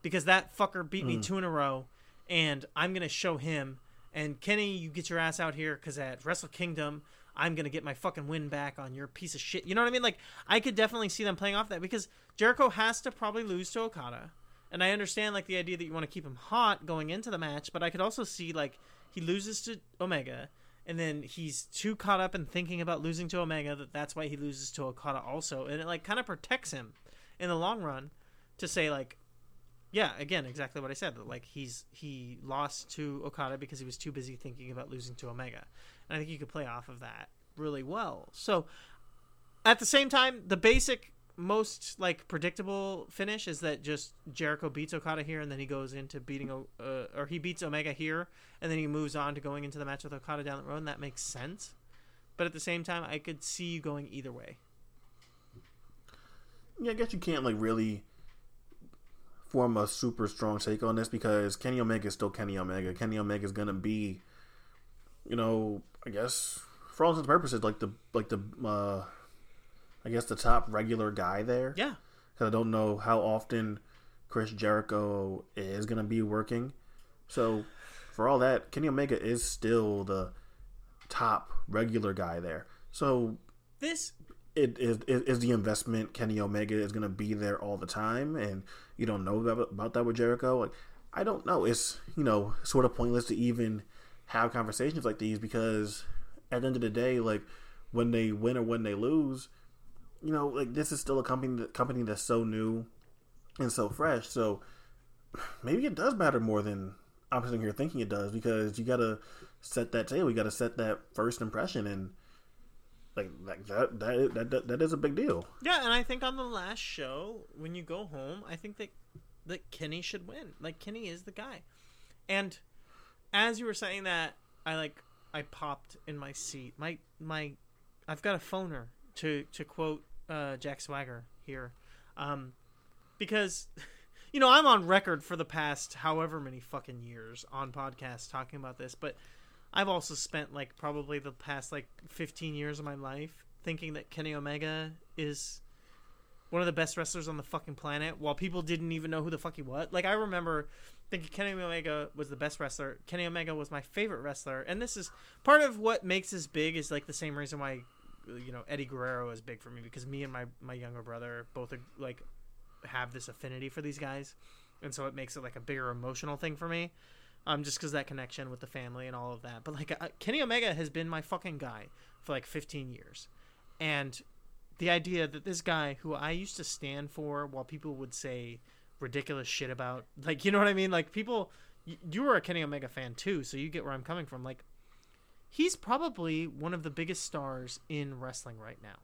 Because that fucker beat me mm. two in a row and I'm going to show him and Kenny you get your ass out here cuz at Wrestle Kingdom I'm gonna get my fucking win back on your piece of shit. You know what I mean? Like I could definitely see them playing off that because Jericho has to probably lose to Okada, and I understand like the idea that you want to keep him hot going into the match, but I could also see like he loses to Omega, and then he's too caught up in thinking about losing to Omega that that's why he loses to Okada also, and it like kind of protects him in the long run to say like. Yeah, again, exactly what I said. Like he's he lost to Okada because he was too busy thinking about losing to Omega. And I think you could play off of that really well. So at the same time, the basic most like predictable finish is that just Jericho beats Okada here and then he goes into beating uh, or he beats Omega here and then he moves on to going into the match with Okada down the road and that makes sense. But at the same time, I could see you going either way. Yeah, I guess you can't like really form a super strong take on this because Kenny Omega is still Kenny Omega. Kenny Omega is gonna be, you know, I guess for all intents and purposes, like the like the uh, I guess the top regular guy there. Yeah. Because I don't know how often Chris Jericho is gonna be working. So for all that, Kenny Omega is still the top regular guy there. So This it is is is the investment Kenny Omega is going to be there all the time, and you don't know about, about that with Jericho. Like, I don't know. It's you know sort of pointless to even have conversations like these because at the end of the day, like when they win or when they lose, you know, like this is still a company that company that's so new and so fresh. So maybe it does matter more than I'm sitting here thinking it does because you got to set that table. You got to set that first impression and like like that that that that, that is a big deal. Yeah, and I think on the last show, when you go home, I think that that Kenny should win. Like Kenny is the guy. And as you were saying that, I like I popped in my seat. My my I've got a phoner to to quote uh, Jack Swagger here. Um because you know, I'm on record for the past however many fucking years on podcasts talking about this, but I've also spent like probably the past like 15 years of my life thinking that Kenny Omega is one of the best wrestlers on the fucking planet while people didn't even know who the fuck he was. Like I remember think Kenny Omega was the best wrestler. Kenny Omega was my favorite wrestler, and this is part of what makes us big. Is like the same reason why, you know, Eddie Guerrero is big for me because me and my my younger brother both are, like have this affinity for these guys, and so it makes it like a bigger emotional thing for me. Um, just because that connection with the family and all of that. But like uh, Kenny Omega has been my fucking guy for like 15 years, and the idea that this guy who I used to stand for while people would say ridiculous shit about like you know what I mean? Like people you, were a Kenny Omega fan too so you get where I'm coming from. Like he's probably one of the biggest stars in wrestling right now.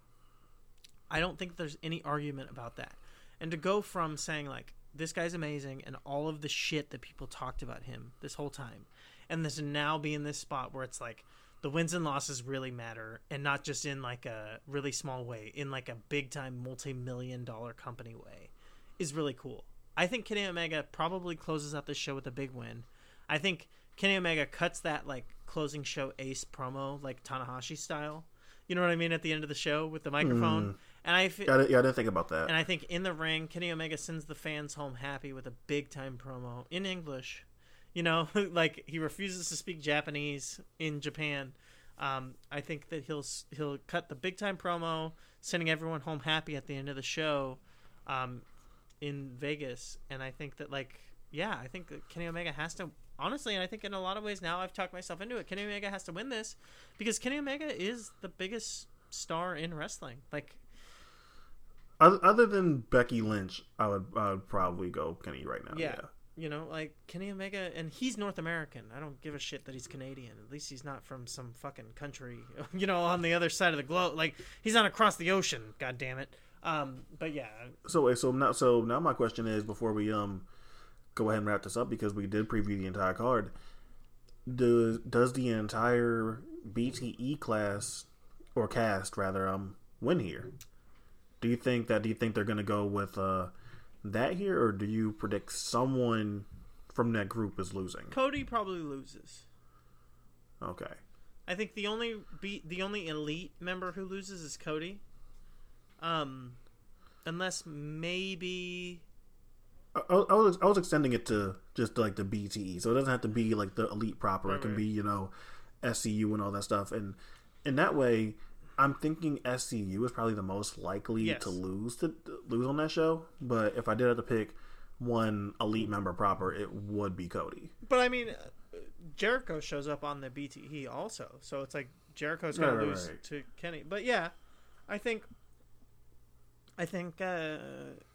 I don't think there's any argument about that. And to go from saying like this guy's amazing and all of the shit that people talked about him this whole time and this now be in this spot where it's like the wins and losses really matter and not just in like a really small way in like a big time multi-million dollar company way is really cool I think Kenny Omega probably closes out the show with a big win. I think Kenny Omega cuts that like closing show ace promo like Tanahashi style. You know what I mean at the end of the show with the microphone. Mm. And I yeah, I didn't think about that. And I think in the ring, Kenny Omega sends the fans home happy with a big time promo in English. You know, like he refuses to speak Japanese in Japan. Um, I think that he'll he'll cut the big time promo, sending everyone home happy at the end of the show. Um, in Vegas, and I think that like yeah, I think Kenny Omega has to honestly, and I think in a lot of ways now I've talked myself into it. Kenny Omega has to win this because Kenny Omega is the biggest star in wrestling. Like other than Becky Lynch, I would I would probably go Kenny right now. Yeah. yeah. You know, like Kenny Omega, and he's North American. I don't give a shit that he's Canadian. At least he's not from some fucking country, you know, on the other side of the globe. Like he's not across the ocean. God damn it. Um, but yeah. So wait, so now, so now my question is, before we um go ahead and wrap this up, because we did preview the entire card, does does the entire BTE class or cast rather um win here? Do you think that? Do you think they're gonna go with uh that here, or do you predict someone from that group is losing? Cody probably loses. Okay. I think the only be the only elite member who loses is Cody. Um, unless maybe. I, I, was I was extending it to just like the BTE, so it doesn't have to be like the elite proper. Right, it can right. be you know, SCU and all that stuff, and in that way, I'm thinking SCU is probably the most likely yes. to lose to lose on that show. But if I did have to pick one elite member proper, it would be Cody. But I mean, Jericho shows up on the BTE also, so it's like Jericho's gonna right, lose to Kenny. But yeah, I think I think uh,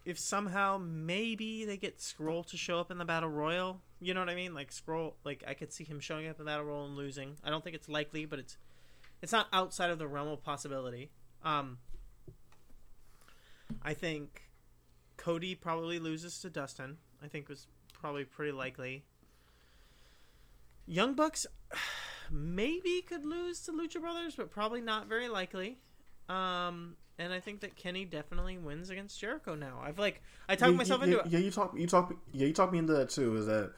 if somehow maybe they get Scroll to show up in the Battle Royal, you know what I mean? Like Scroll, like I could see him showing up in the Battle Royal and losing. I don't think it's likely, but it's it's not outside of the realm of possibility. Um, I think Cody probably loses to Dustin. I think was probably pretty likely. Young Bucks maybe could lose to Lucha Brothers, but probably not very likely. Um, and I think that Kenny definitely wins against Jericho now. I've like I talked yeah, myself yeah, into it. Yeah, you talk, you talk, yeah, you talk me into that too. Is that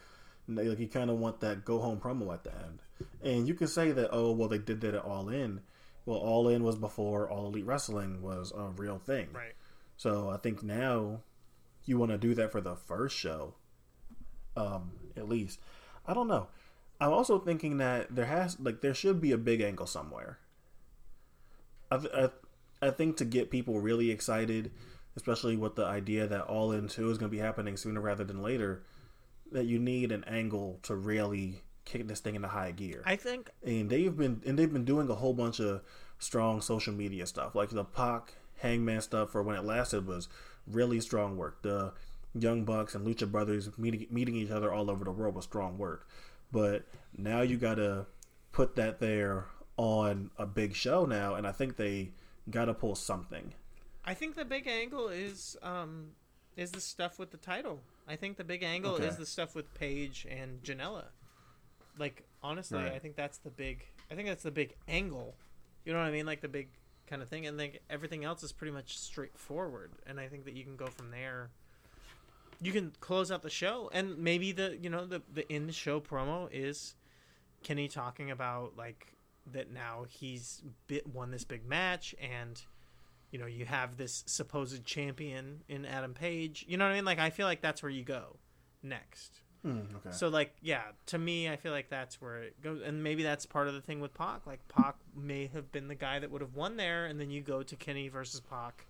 like you kind of want that go home promo at the end, and you can say that oh well they did that at All In. Well, All In was before All Elite Wrestling was a real thing, right? So I think now you want to do that for the first show, um, at least. I don't know. I'm also thinking that there has like there should be a big angle somewhere. I, I, I think to get people really excited, especially with the idea that All In 2 is going to be happening sooner rather than later, that you need an angle to really kick this thing into high gear. I think and they've been and they've been doing a whole bunch of strong social media stuff. Like the Pac Hangman stuff for when it lasted was really strong work. The Young Bucks and Lucha Brothers meeting meeting each other all over the world was strong work. But now you got to put that there on a big show now and I think they got to pull something. I think the big angle is um, is the stuff with the title. I think the big angle okay. is the stuff with Page and Janela. Like honestly, right. I think that's the big. I think that's the big angle. You know what I mean? Like the big kind of thing, and then everything else is pretty much straightforward. And I think that you can go from there. You can close out the show, and maybe the you know the the in the show promo is Kenny talking about like that now he's bit, won this big match and you know you have this supposed champion in Adam Page. You know what I mean? Like I feel like that's where you go next. Mm, okay. So like, yeah, to me, I feel like that's where it goes, and maybe that's part of the thing with Pac. Like Pac may have been the guy that would have won there, and then you go to Kenny versus Pac,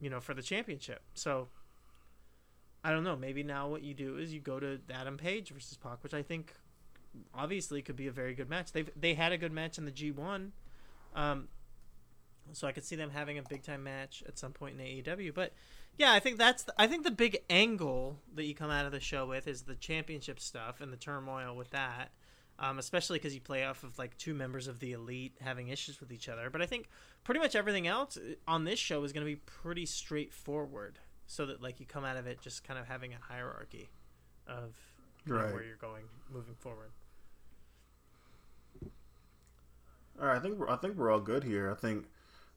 you know, for the championship. So I don't know. Maybe now what you do is you go to Adam Page versus Pac, which I think obviously could be a very good match. They've they had a good match in the G one, um, so I could see them having a big time match at some point in AEW. But yeah, I think that's the, I think the big angle that you come out of the show with is the championship stuff and the turmoil with that. Um, especially because you play off of like two members of the elite having issues with each other. But I think pretty much everything else uh, on this show is going to be pretty straightforward, so that like you come out of it just kind of having a hierarchy of know, where you're going moving forward. All right, I think we're, I think we're all good here. I think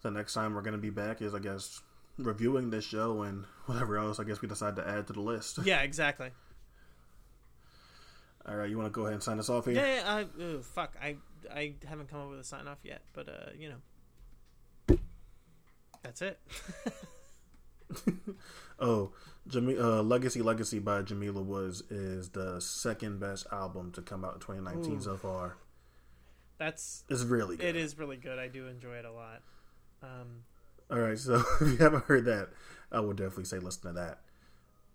the next time we're gonna be back is I guess reviewing this show and whatever else I guess we decide to add to the list. Yeah, exactly. All right, you want to go ahead and sign us off here? Yeah, yeah I, fuck. I I haven't come up with a sign off yet, but uh, you know, that's it. Oh, uh, Legacy Legacy by Jamila Woods is the second best album to come out in 2019 Ooh. so far. That's It's really good. it is really good. I do enjoy it a lot. Um, All right, so if you haven't heard that, I would definitely say listen to that.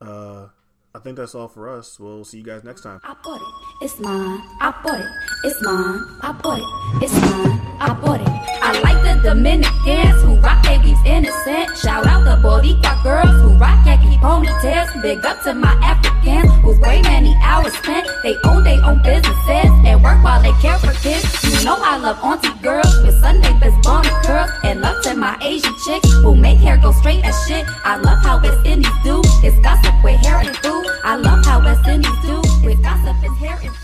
Uh, I think that's all for us. We'll see you guys next time. I bought it, it's mine. I bought it, it's mine. I bought it, it's mine. I bought it. I like the Dominicans who rock their weaves innocent. Shout out the Boricua girls who rock khaki ponytails. Big up to my weekends way many hours spent. They own their own businesses and work while they care for kids. You know I love auntie girls with Sunday best bonnet curls and love to my Asian chick who make hair go straight as shit. I love how West Indies do. It's gossip with hair and food. I love how West Indies do. It's gossip, it's hair and food.